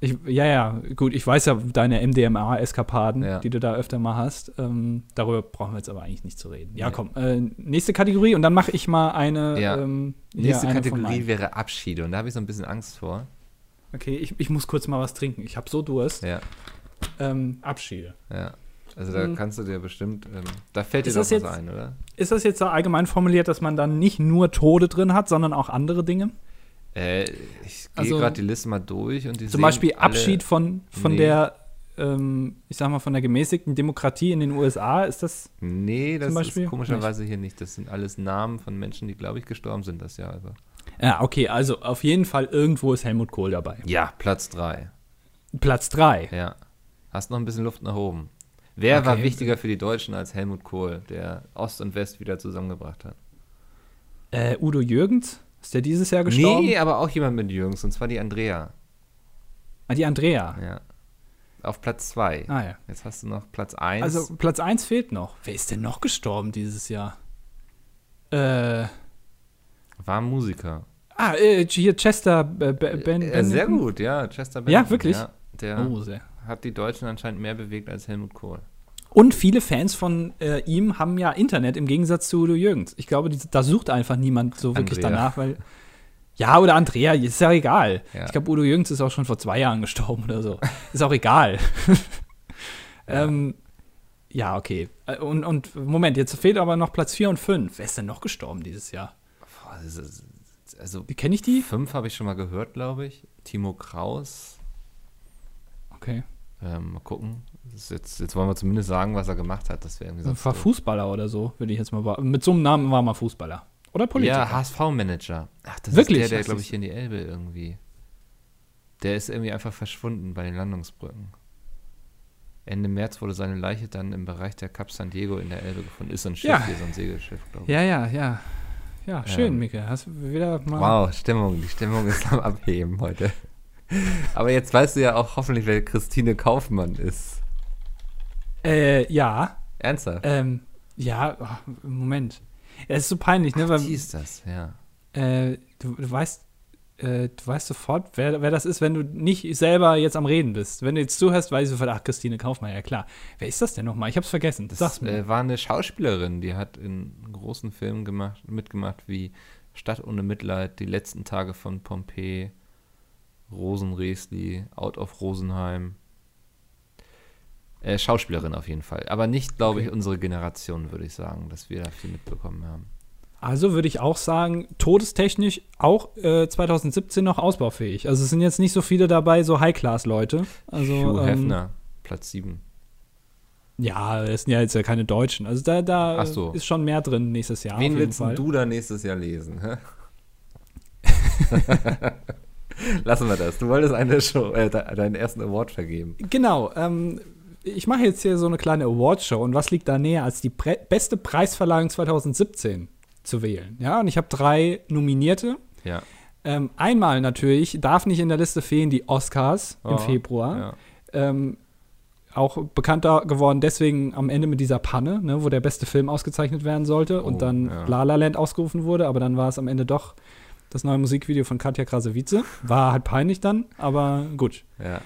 Ich, ja, ja, gut, ich weiß ja deine MDMA-Eskapaden, Ja. die du da öfter mal hast. Ähm, darüber brauchen wir jetzt aber eigentlich nicht zu reden. Ja, Nee. komm, äh, nächste Kategorie und dann mache ich mal eine. Ja. Ähm, Nächste eine Kategorie wäre Abschiede und da habe ich so ein bisschen Angst vor. Okay, ich, ich muss kurz mal was trinken. Ich habe so Durst. Ja, Ähm, Abschiede. ja. Also da Mhm. kannst du dir bestimmt, ähm, da fällt dir Ist doch das was jetzt- ein, oder? Ist das jetzt so allgemein formuliert, dass man dann nicht nur Tode drin hat, sondern auch andere Dinge? Äh, ich gehe Also- gerade die Liste mal durch und die Zum Beispiel Abschied von, von Nee. der, ähm, ich sag mal, von der gemäßigten Demokratie in den USA. Ist das Nee, das ist komischerweise hier nicht. Das sind alles Namen von Menschen, die, glaube ich, gestorben sind das Jahr über. Ja, okay, also auf jeden Fall irgendwo ist Helmut Kohl dabei. Ja, Platz 3. Platz 3. Ja. Hast noch ein bisschen Luft nach oben. Wer war Okay. wichtiger für die Deutschen als Helmut Kohl, der Ost und West wieder zusammengebracht hat? Äh, Udo Jürgens? Ist der dieses Jahr gestorben? Nee, aber auch jemand mit Jürgens, und zwar die Andrea. Ah, die Andrea. Ja. Auf Platz 2. Ah ja. Jetzt hast du noch Platz 1. Also Platz 1 fehlt noch. Wer ist denn noch gestorben dieses Jahr? Äh, war Musiker. ah, äh, hier Chester äh, Be- Ben, äh, sehr gut, ja, Chester Ja, wirklich? Ja, der Oh, sehr. hat die Deutschen anscheinend mehr bewegt als Helmut Kohl. Und viele Fans von äh, ihm haben ja Internet im Gegensatz zu Udo Jürgens. Ich glaube, die, da sucht einfach niemand so wirklich Andrea. danach, weil. Ja, oder Andrea, ist ja egal. Ja. Ich glaube, Udo Jürgens ist auch schon vor zwei Jahren gestorben oder so. Ist auch egal. Ja. ähm, ja, okay. Äh, Und, und Moment, jetzt fehlt aber noch Platz 4 und 5. Wer ist denn noch gestorben dieses Jahr? Also Wie kenne ich die? fünf habe ich schon mal gehört, glaube ich. Timo Kraus. Okay. Ähm, mal gucken. Jetzt, jetzt wollen wir zumindest sagen, was er gemacht hat. Das wäre irgendwie War. Fußballer oder so, würde ich jetzt mal. Mit so einem Namen war mal Fußballer. Oder Politiker. Ja, HSV-Manager. Ach, das Wirklich? ist der, der, glaube ich, hier in die Elbe irgendwie. Der ist irgendwie einfach verschwunden bei den Landungsbrücken. Ende März wurde seine Leiche dann im Bereich der Cap San Diego in der Elbe gefunden. Ist so ein Schiff Ja. hier, so ein Segelschiff, glaube ich. ja, ja, ja. Ja, schön, Ähm, Micke. Hast wieder mal. Wow, Stimmung. Die Stimmung ist am Abheben heute. Aber jetzt weißt du ja auch hoffentlich, wer Christine Kaufmann ist. Äh, ja. Ernsthaft? Ähm, ja, ach, Moment. Es ist so peinlich, ne? die Weil, ist das, ja. äh, du, du weißt, äh, du weißt sofort, wer, wer das ist, wenn du nicht selber jetzt am Reden bist. Wenn du jetzt zuhörst, weißt du sofort, ach, Christine Kaufmann, ja klar. Wer ist das denn nochmal? Ich hab's vergessen. Das Sag's mir. äh, war eine Schauspielerin, die hat in großen Filmen gemacht, mitgemacht wie Stadt ohne Mitleid, Die letzten Tage von Pompeji, Rosenresli, Out of Rosenheim. Äh, Schauspielerin auf jeden Fall. Aber nicht, glaube Okay. ich, unsere Generation, würde ich sagen, dass wir da viel mitbekommen haben. Also würde ich auch sagen, todestechnisch auch äh, 2017 noch ausbaufähig. Also es sind jetzt nicht so viele dabei, so High-Class-Leute. Also, Hugh ähm, Hefner, Platz 7. Ja, das sind ja jetzt ja keine Deutschen. Also da, da so. ist schon mehr drin nächstes Jahr. Wen willst Fall. du da nächstes Jahr lesen? Hä? Lassen wir das. Du wolltest eine Show, äh, de- deinen ersten Award vergeben. Genau. Ähm, ich mache jetzt hier so eine kleine Awardshow und was liegt da näher, als die Pre beste Preisverleihung 2017 zu wählen? Ja, und ich habe drei Nominierte. Ja. Ähm, einmal natürlich darf nicht in der Liste fehlen die Oscars Oh, im Februar. Ja. Ähm, auch bekannter geworden deswegen am Ende mit dieser Panne, ne, wo der beste Film ausgezeichnet werden sollte Oh, und dann ja. La La Land ausgerufen wurde, aber dann war es am Ende doch das neue Musikvideo von Katja Krasavice. War halt peinlich dann, aber gut. ja.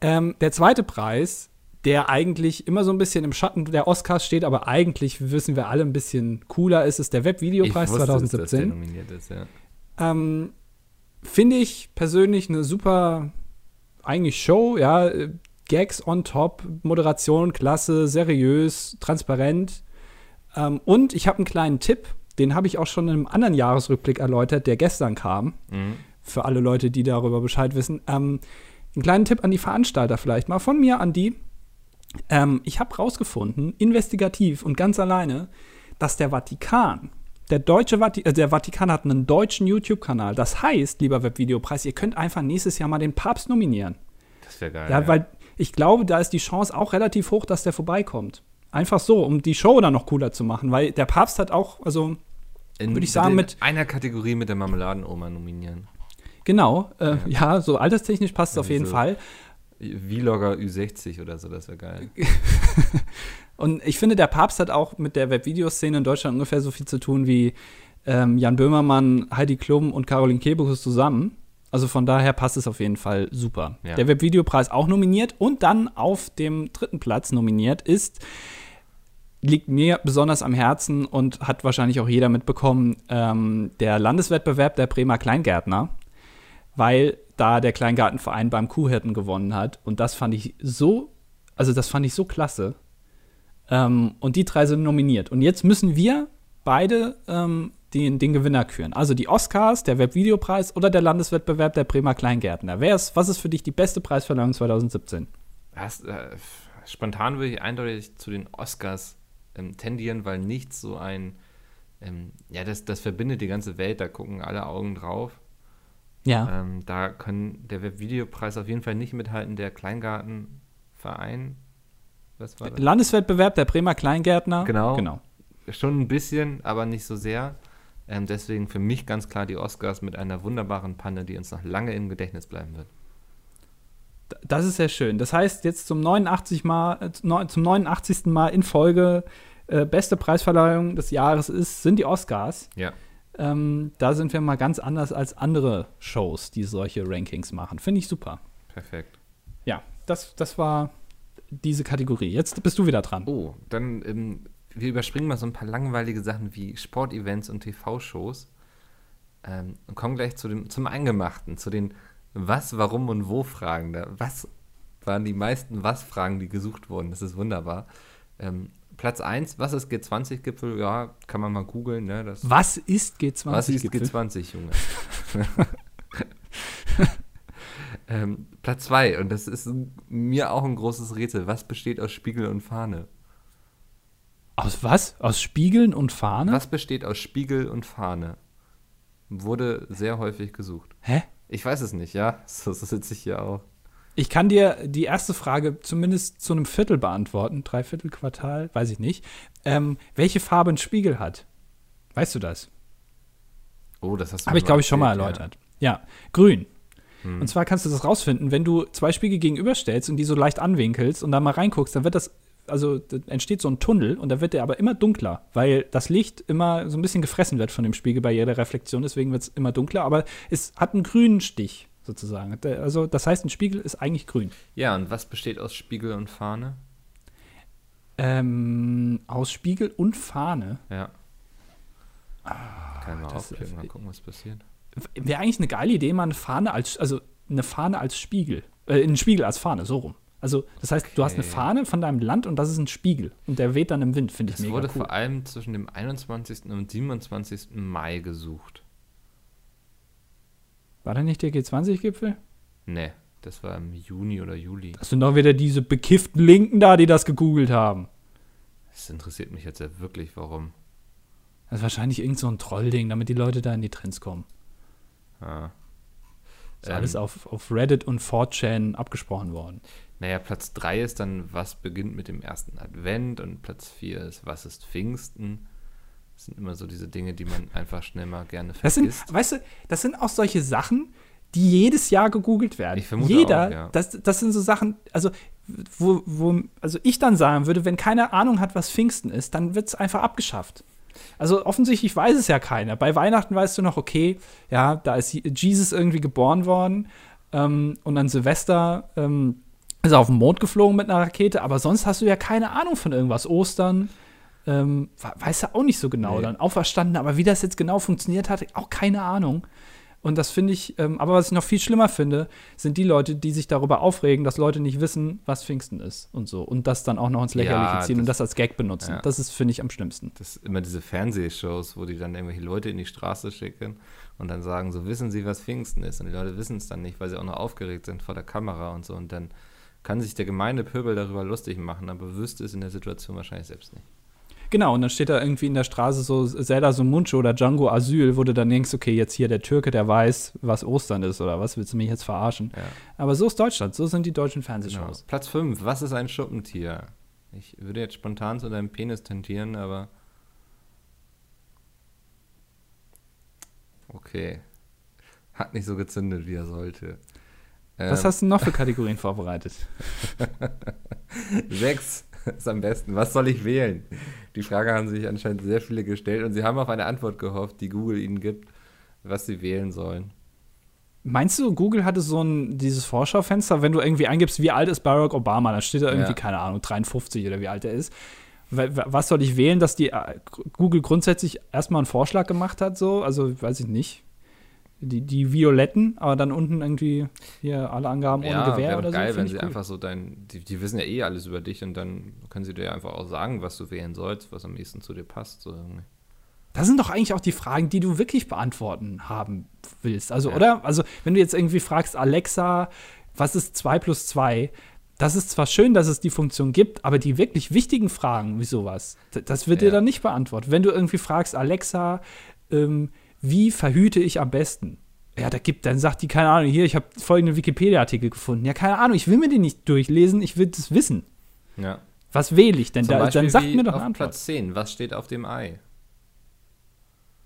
Ähm, der zweite Preis, der eigentlich immer so ein bisschen im Schatten der Oscars steht, aber eigentlich wissen wir alle ein bisschen cooler ist, ist der Webvideopreis Ich wusste es, dass der 2017. nominiert ist, ja. Ähm, Finde ich persönlich eine super, eigentlich Show, ja. Gags on top, Moderation, klasse, seriös, transparent. Ähm, und ich habe einen kleinen Tipp, den habe ich auch schon in einem anderen Jahresrückblick erläutert, der gestern kam. Mhm. Für alle Leute, die darüber Bescheid wissen. Ähm, einen kleinen Tipp an die Veranstalter vielleicht mal, von mir an die. Ähm, ich habe rausgefunden, investigativ und ganz alleine, dass der Vatikan, der deutsche Vati äh, der Vatikan hat einen deutschen YouTube-Kanal. Das heißt, lieber Webvideopreis, ihr könnt einfach nächstes Jahr mal den Papst nominieren. Das wäre geil. Ja, weil ich glaube, da ist die Chance auch relativ hoch, dass der vorbeikommt. Einfach so, um die Show dann noch cooler zu machen, weil der Papst hat auch, also In- würd ich sagen, in mit- einer Kategorie mit der Marmeladenoma nominieren. genau, äh, ja. so alterstechnisch passt es auf jeden so. Fall. Vlogger Ü60 oder so, das wäre geil. Und ich finde, der Papst hat auch mit der Webvideoszene in Deutschland ungefähr so viel zu tun wie ähm, Jan Böhmermann, Heidi Klum und Caroline Kebekus zusammen. Also von daher passt es auf jeden Fall super. Ja. Der Webvideopreis auch nominiert und dann auf dem dritten Platz nominiert ist, liegt mir besonders am Herzen und hat wahrscheinlich auch jeder mitbekommen, ähm, der Landeswettbewerb der Bremer Kleingärtner, weil da der Kleingartenverein beim Kuhhirten gewonnen hat. Und das fand ich so, also das fand ich so klasse. Ähm, und die drei sind nominiert. Und jetzt müssen wir beide ähm, den, den Gewinner küren. Also die Oscars, der Webvideopreis oder der Landeswettbewerb der Bremer Kleingärtner. Wer ist, was ist für dich die beste Preisverleihung 2017? Hast, äh, spontan würde ich eindeutig zu den Oscars ähm, tendieren, weil nichts so ein, ähm, ja, das, das verbindet die ganze Welt, da gucken alle Augen drauf. Ja. Ähm, da kann der Webvideopreis auf jeden Fall nicht mithalten, der Kleingartenverein. Was war das? Landeswettbewerb der Bremer Kleingärtner. Genau. genau. Schon ein bisschen, aber nicht so sehr. Ähm, deswegen für mich ganz klar die Oscars mit einer wunderbaren Panne, die uns noch lange im Gedächtnis bleiben wird. Das ist sehr schön. Das heißt, jetzt zum 89 Mal, äh, zum 89. Mal in Folge äh, beste Preisverleihung des Jahres ist, sind die Oscars. Ja. Ähm, da sind wir mal ganz anders als andere Shows, die solche Rankings machen. Finde ich super. Perfekt. Ja, das, das war diese Kategorie. Jetzt bist du wieder dran. Oh, dann ähm, wir überspringen mal so ein paar langweilige Sachen wie Sportevents und TV-Shows ähm, und kommen gleich zu dem, zum Eingemachten, zu den Was, Warum und Wo-Fragen. Was waren die meisten Was-Fragen, die gesucht wurden? Das ist wunderbar. Ähm, Platz 1, was ist G20-Gipfel? Ja, kann man mal googeln. Ne? Das, Was ist G20? was ist Gipfel? G20, Junge? ähm, Platz 2, und das ist mir auch ein großes Rätsel. Was besteht aus Spiegel und Fahne? Aus was? Aus Spiegeln und Fahne? Was besteht aus Spiegel und Fahne? Wurde sehr häufig gesucht. Hä? Ich weiß es nicht, ja. So sitze ich hier auch. Ich kann dir die erste Frage zumindest zu einem Viertel beantworten. Dreiviertel Quartal, weiß ich nicht. Ähm, welche Farbe ein Spiegel hat? Weißt du das? Oh, das hast du Habe ich, glaube ich, schon mal erläutert. Ja, grün. Hm. Und zwar kannst du das rausfinden, wenn du zwei Spiegel gegenüberstellst und die so leicht anwinkelst und da mal reinguckst, dann wird das, also da entsteht so ein Tunnel und da wird der aber immer dunkler, weil das Licht immer so ein bisschen gefressen wird von dem Spiegel bei jeder Reflexion, deswegen wird es immer dunkler, aber es hat einen grünen Stich sozusagen. Also das heißt, ein Spiegel ist eigentlich grün. Ja. und was besteht aus Spiegel und Fahne? Ähm, aus Spiegel und Fahne. Ja. Kann Ah, das- aufklicken, mal gucken, was passiert. Wäre eigentlich eine geile Idee, mal eine Fahne als, also eine Fahne als Spiegel. Äh, einen Spiegel als Fahne, so rum. Also, das heißt, du hast eine Okay. Fahne von deinem Land und das ist ein Spiegel. Und der weht dann im Wind, finde ich Es mega wurde cool. vor allem zwischen dem 21. und 27. Mai gesucht. War da nicht der G20-Gipfel? Ne, das war im Juni oder Juli. Das sind doch wieder diese bekifften Linken da, die das gegoogelt haben. Das interessiert mich jetzt ja wirklich, warum. Das ist wahrscheinlich irgend so ein Trollding, damit die Leute da in die Trends kommen. Ah. Das ist alles auf, auf Reddit und 4chan abgesprochen worden. Naja, Platz 3 ist dann, was beginnt mit dem ersten Advent und Platz 4 ist, was ist Pfingsten? Das sind immer so diese Dinge, die man einfach schnell mal gerne Das sind, vergisst. weißt du, das sind auch solche Sachen, die jedes Jahr gegoogelt werden. Ich vermute Jeder, auch, ja. das, das sind so Sachen, also wo, wo, also ich dann sagen würde, wenn keiner Ahnung hat, was Pfingsten ist, dann wird es einfach abgeschafft. Also offensichtlich weiß es ja keiner. Bei Weihnachten weißt du noch, okay, ja, da ist Jesus irgendwie geboren worden ähm, und an Silvester ähm, ist er auf den Mond geflogen mit einer Rakete, aber sonst hast du ja keine Ahnung von irgendwas. Ostern, ähm, we- weißt du auch nicht so genau. Nee. Dann auferstanden, aber wie das jetzt genau funktioniert hat, auch keine Ahnung. Und das finde ich, ähm, aber was ich noch viel schlimmer finde, sind die Leute, die sich darüber aufregen, dass Leute nicht wissen, was Pfingsten ist und so. Und das dann auch noch ins Lächerliche Ja, ziehen und das- das als Gag benutzen. Ja. Das ist, finde ich, am schlimmsten. Das sind immer diese Fernsehshows, wo die dann irgendwelche Leute in die Straße schicken und dann sagen, so wissen sie, was Pfingsten ist. Und die Leute wissen es dann nicht, weil sie auch noch aufgeregt sind vor der Kamera und so. Und dann kann sich der gemeine Pöbel darüber lustig machen, aber wüsste es in der Situation wahrscheinlich selbst nicht. Genau, und dann steht da irgendwie in der Straße so Zelda Sumunchu oder Django Asyl, wo du dann denkst, okay, jetzt hier der Türke, der weiß, was Ostern ist oder was, willst du mich jetzt verarschen? Ja. Aber so ist Deutschland, so sind die deutschen Genau. Fernsehshows. Platz 5. Was ist ein Schuppentier? Ich würde jetzt spontan zu deinem Penis tendieren, aber. Okay. Hat nicht so gezündet, wie er sollte. Was Ähm, hast du noch für Kategorien vorbereitet? Sechs ist am besten. Was soll ich wählen? Die Frage haben sich anscheinend sehr viele gestellt und sie haben auf eine Antwort gehofft, die Google ihnen gibt, was sie wählen sollen. Meinst du, Google hatte so ein dieses Vorschaufenster, wenn du irgendwie eingibst, wie alt ist Barack Obama, dann steht da irgendwie, Ja. keine Ahnung, 53 oder wie alt er ist. Wa- wa- Was soll ich wählen, dass die äh, Google grundsätzlich erstmal einen Vorschlag gemacht hat, so? Also, weiß ich nicht. Die, die Violetten, aber dann unten irgendwie hier alle Angaben ohne Ja, Gewehr oder doch so. geil, wenn sie cool. einfach so dein, die, die wissen ja eh alles über dich und dann können sie dir einfach auch sagen, was du wählen sollst, was am ehesten zu dir passt. So irgendwie. Das sind doch eigentlich auch die Fragen, die du wirklich beantworten haben willst. Also, Ja. oder? Also, wenn du jetzt irgendwie fragst, Alexa, was ist 2 plus 2? Das ist zwar schön, dass es die Funktion gibt, aber die wirklich wichtigen Fragen, wie sowas, das wird dir Ja. dann nicht beantwortet. Wenn du irgendwie fragst, Alexa, ähm, wie verhüte ich am besten? Ja, da gibt, dann sagt die, keine Ahnung, hier, ich habe folgenden Wikipedia-Artikel gefunden. Ja, keine Ahnung, ich will mir den nicht durchlesen, ich will das wissen. Ja. Was wähle ich denn? Da, dann sagt mir doch auf eine Antwort. Platz 10, was steht auf dem Ei?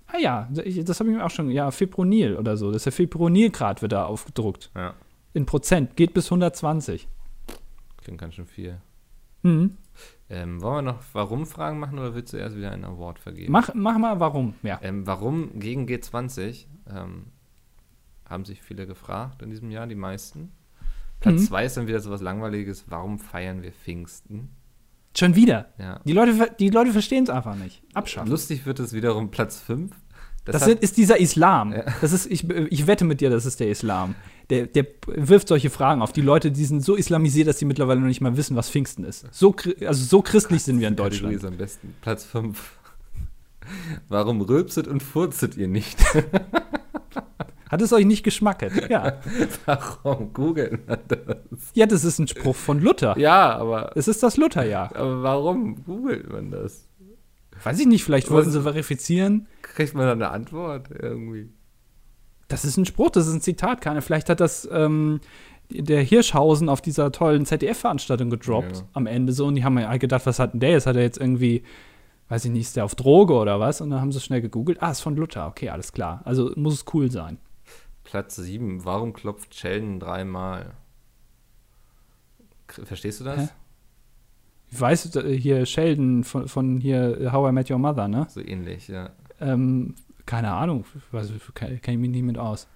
Ah ja, das habe ich mir auch schon, ja, Fipronil oder so. Das ist der Fipronilgrad wird da aufgedruckt. Ja, In Prozent, geht bis 120. klingt ganz schön viel. Mhm. Ähm, wollen wir noch Warum-Fragen machen oder willst du erst wieder einen Award vergeben? Mach, mach mal, warum? Ja. Ähm, warum gegen G20? Ähm, haben sich viele gefragt in diesem Jahr, die meisten. Platz Mhm. 2 ist dann wieder so was Langweiliges. Warum feiern wir Pfingsten? Schon wieder. Ja. Die Leute, die Leute verstehen es einfach nicht. Abschaffen. Lustig wird es wiederum Platz 5. Das sind- ist dieser Islam. Das ist, ich, ich wette mit dir, das ist der Islam. Der, der wirft solche Fragen auf. Die Leute, die sind so islamisiert, dass sie mittlerweile noch nicht mal wissen, was Pfingsten ist. So, also so christlich sind wir in Deutschland. ist am besten. Platz 5. Warum rülpset und furzet ihr nicht? Hat es euch nicht geschmacket? Ja. Warum googelt man das? Ja, das ist ein Spruch von Luther. Ja, aber, Es ist das Lutherjahr. aber warum googelt man das? Weiß ich nicht, vielleicht wollten sie verifizieren. Kriegt man da eine Antwort irgendwie? Das ist ein Spruch, das ist ein Zitat, keine. Vielleicht hat das ähm, der Hirschhausen auf dieser tollen ZDF-Veranstaltung gedroppt Ja. am Ende so und die haben ja gedacht, was hat denn der jetzt? Hat er jetzt irgendwie, weiß ich nicht, ist der auf Droge oder was? Und dann haben sie schnell gegoogelt. Ah, ist von Luther. Okay, alles klar. Also muss es cool sein. Platz 7. Warum klopft Sheldon dreimal? Verstehst du das? Hä? Ich weiß, hier Sheldon von, von hier How I Met Your Mother, ne? So ähnlich, ja. Ähm, keine Ahnung, weiß, kenne kenn ich mich nicht mit aus.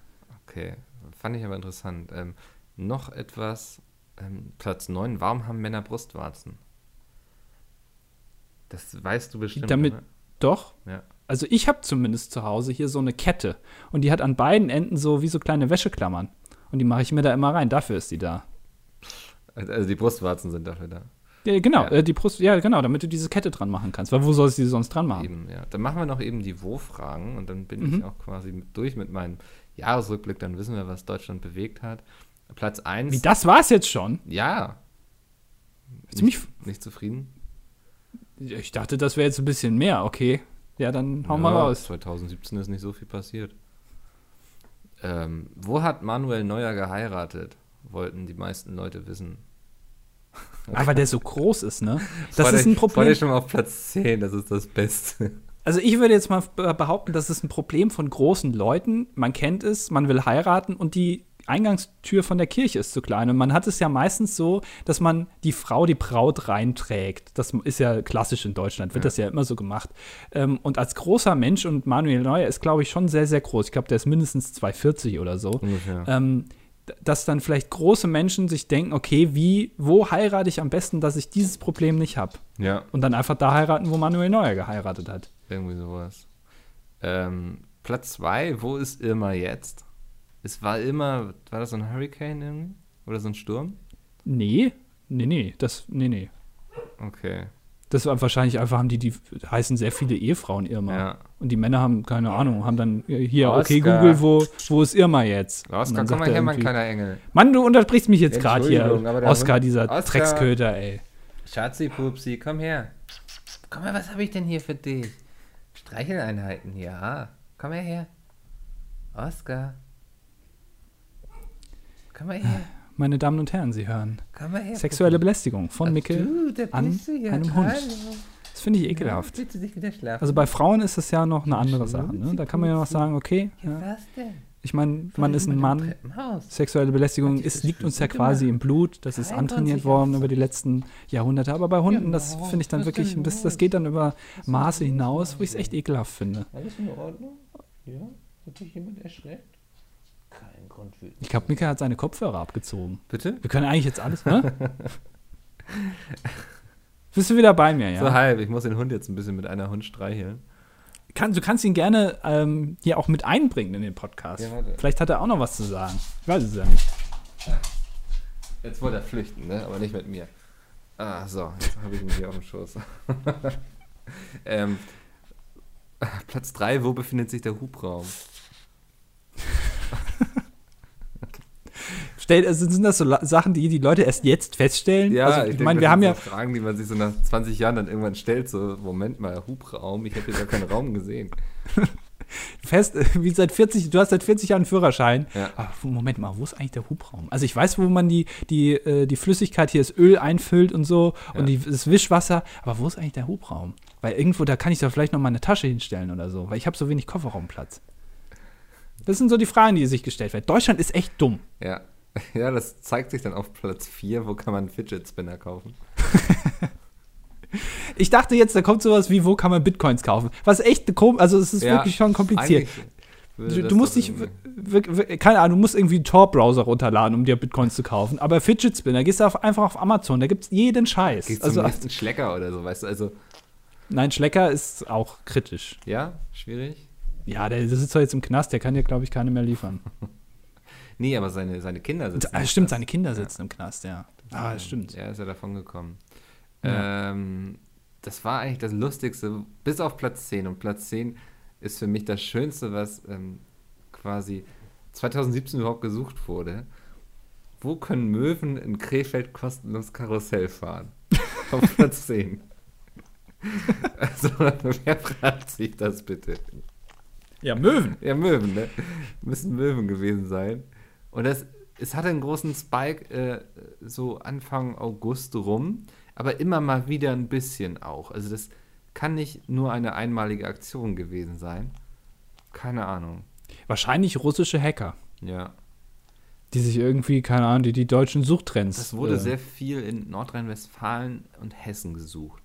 Okay. Fand ich aber interessant. Ähm, noch etwas. Ähm, Platz 9. Warum haben Männer Brustwarzen? Das weißt du bestimmt. Damit- oder? Doch. Ja. Also ich habe zumindest zu Hause hier so eine Kette und die hat an beiden Enden so wie so kleine Wäscheklammern. Und die mache ich mir da immer rein. Dafür ist die da. Also die Brustwarzen sind dafür da. Ja, genau, Ja. Äh, die Brust, ja, genau, damit du diese Kette dran machen kannst. Weil wo sollst du die sonst dran machen? Eben, ja. Dann machen wir noch eben die Wo-Fragen und dann bin Mhm. ich auch quasi durch mit meinem Jahresrückblick. Dann wissen wir, was Deutschland bewegt hat. Platz 1. Wie, das war's jetzt schon? Ja. Ziemlich, Nicht, nicht zufrieden? ich dachte, das wäre jetzt ein bisschen mehr. Okay, ja, dann hau mal Ja, raus. 2017 ist nicht so viel passiert. Ähm, wo hat Manuel Neuer geheiratet? Wollten die meisten Leute wissen. Ah, weil der so groß ist, ne? Das war ist ein Problem. schon mal auf Platz 10, das ist das Beste. Also ich würde jetzt mal be- behaupten, das ist ein Problem von großen Leuten. Man kennt es, man will heiraten und die Eingangstür von der Kirche ist zu klein. Und man hat es ja meistens so, dass man die Frau, die Braut reinträgt. Das ist ja klassisch in Deutschland, wird Ja. das ja immer so gemacht. Ähm, und als großer Mensch, und Manuel Neuer ist, glaube ich, schon sehr, sehr groß. Ich glaube, der ist mindestens 2,40 oder so. Ungefähr. Ähm, dass dann vielleicht große Menschen sich denken, okay, wie, wo heirate ich am besten, dass ich dieses Problem nicht habe? ja, Und dann einfach da heiraten, wo Manuel Neuer geheiratet hat. irgendwie sowas. Ähm, Platz 2, wo ist Irma jetzt? Es war immer, war das so ein Hurricane irgendwie? Oder so ein Sturm? Nee, nee, nee, das, nee, nee. Okay. Das war wahrscheinlich einfach, haben die, die heißen sehr viele Ehefrauen Irma. Ja. Und die Männer haben, keine Ahnung, haben dann äh, hier, okay, Oscar. Google, wo, wo ist Irma jetzt? Dann komm mal er her, mein kleiner Engel. Mann, du unterbrichst mich jetzt gerade hier. Oscar, dieser Oscar. Drecksköter, ey. Schatzi, Pupsi, komm her. Komm mal, was habe ich denn hier für dich? Streicheleinheiten, ja. Komm mal her. Oskar. Komm mal her. Meine Damen und Herren, Sie hören. Her. Sexuelle Belästigung von Ach Mickel du, an ja. einem Hund. Das finde ich ekelhaft. Schlafen? Also bei Frauen ist das ja noch eine andere Sache. Ne? Da kann man ja noch sagen, okay, ja, ja. was denn? ich meine, man ist ein Mann. Sexuelle Belästigung ist, liegt uns ja quasi im Blut. Das ist 23 antrainiert worden über die letzten Jahrhunderte. Aber bei Hunden, das finde ich dann wirklich, denn ein bisschen, das los? geht dann über Maße hinaus, wo ich es echt ekelhaft finde. Alles in Ordnung? Ja? Hat dich jemand erschreckt? Keinen Grund wütend. Ich glaube, Mika hat seine Kopfhörer abgezogen. Bitte? Wir können eigentlich jetzt alles, ne? Bist du wieder bei mir, ja? So halb. Ich muss den Hund jetzt ein bisschen mit einer Hund streicheln. Kann, du kannst ihn gerne ähm, hier auch mit einbringen in den Podcast. Ja. Vielleicht hat er auch noch was zu sagen. Ich weiß es ja nicht. Jetzt wollte er flüchten, ne? aber nicht mit mir. Ah, so, jetzt habe ich ihn hier auf dem Schoß. ähm, Platz 3, wo befindet sich der Hubraum? Stell, also sind das so Sachen, die die Leute erst jetzt feststellen? also, ich meine, wir das haben sind ja, Fragen, die man sich so nach 20 Jahren dann irgendwann stellt, so, Moment mal, Hubraum, ich habe hier gar keinen Raum gesehen. fest, wie seit 40, du hast seit 40 Jahren einen Führerschein. Ja. Aber Moment mal, wo ist eigentlich der Hubraum? Also ich weiß, wo man die, die, äh, die Flüssigkeit hier, das Öl einfüllt und so Ja. und die, das Wischwasser, aber wo ist eigentlich der Hubraum? Weil irgendwo, da kann ich doch vielleicht noch mal eine Tasche hinstellen oder so, weil ich habe so wenig Kofferraumplatz. Das sind so die Fragen, die sich gestellt werden. Deutschland ist echt dumm. Ja. ja, das zeigt sich dann auf Platz 4, wo kann man einen Fidget Spinner kaufen? Ich dachte jetzt, da kommt sowas wie, wo kann man Bitcoins kaufen? Was echt komisch, also es ist Ja, wirklich schon kompliziert. Du, du musst dich, keine Ahnung, du musst irgendwie einen Tor-Browser runterladen, um dir Bitcoins zu kaufen. Aber Fidget Spinner, gehst du auf, einfach auf Amazon, da gibt es jeden Scheiß. Gehst Also, zum nächsten Schlecker oder so, weißt du, also, nein, Schlecker ist auch kritisch. ja, schwierig? Ja, der sitzt doch jetzt im Knast, der kann dir, glaube ich, keine mehr liefern. Nee, aber seine, seine Kinder sitzen. Ah, im stimmt, seine Kinder sitzen im Knast, ja. Ah, stimmt. Er ist ja davon gekommen. Ja. Ähm, das war eigentlich das Lustigste, bis auf Platz 10. Und Platz 10 ist für mich das Schönste, was ähm, quasi 2017 überhaupt gesucht wurde. Wo können Möwen in Krefeld kostenlos Karussell fahren? auf Platz 10. Also, wer fragt sich das bitte? Ja, Möwen. Ja, Möwen, ne? Müssen Möwen gewesen sein. Und das, es hatte einen großen Spike äh, so Anfang August rum, aber immer mal wieder ein bisschen auch. Also das kann nicht nur eine einmalige Aktion gewesen sein. Keine Ahnung. Wahrscheinlich russische Hacker, Ja. die sich irgendwie, keine Ahnung, die die deutschen Suchtrends. Das wurde äh, sehr viel in Nordrhein-Westfalen und Hessen gesucht.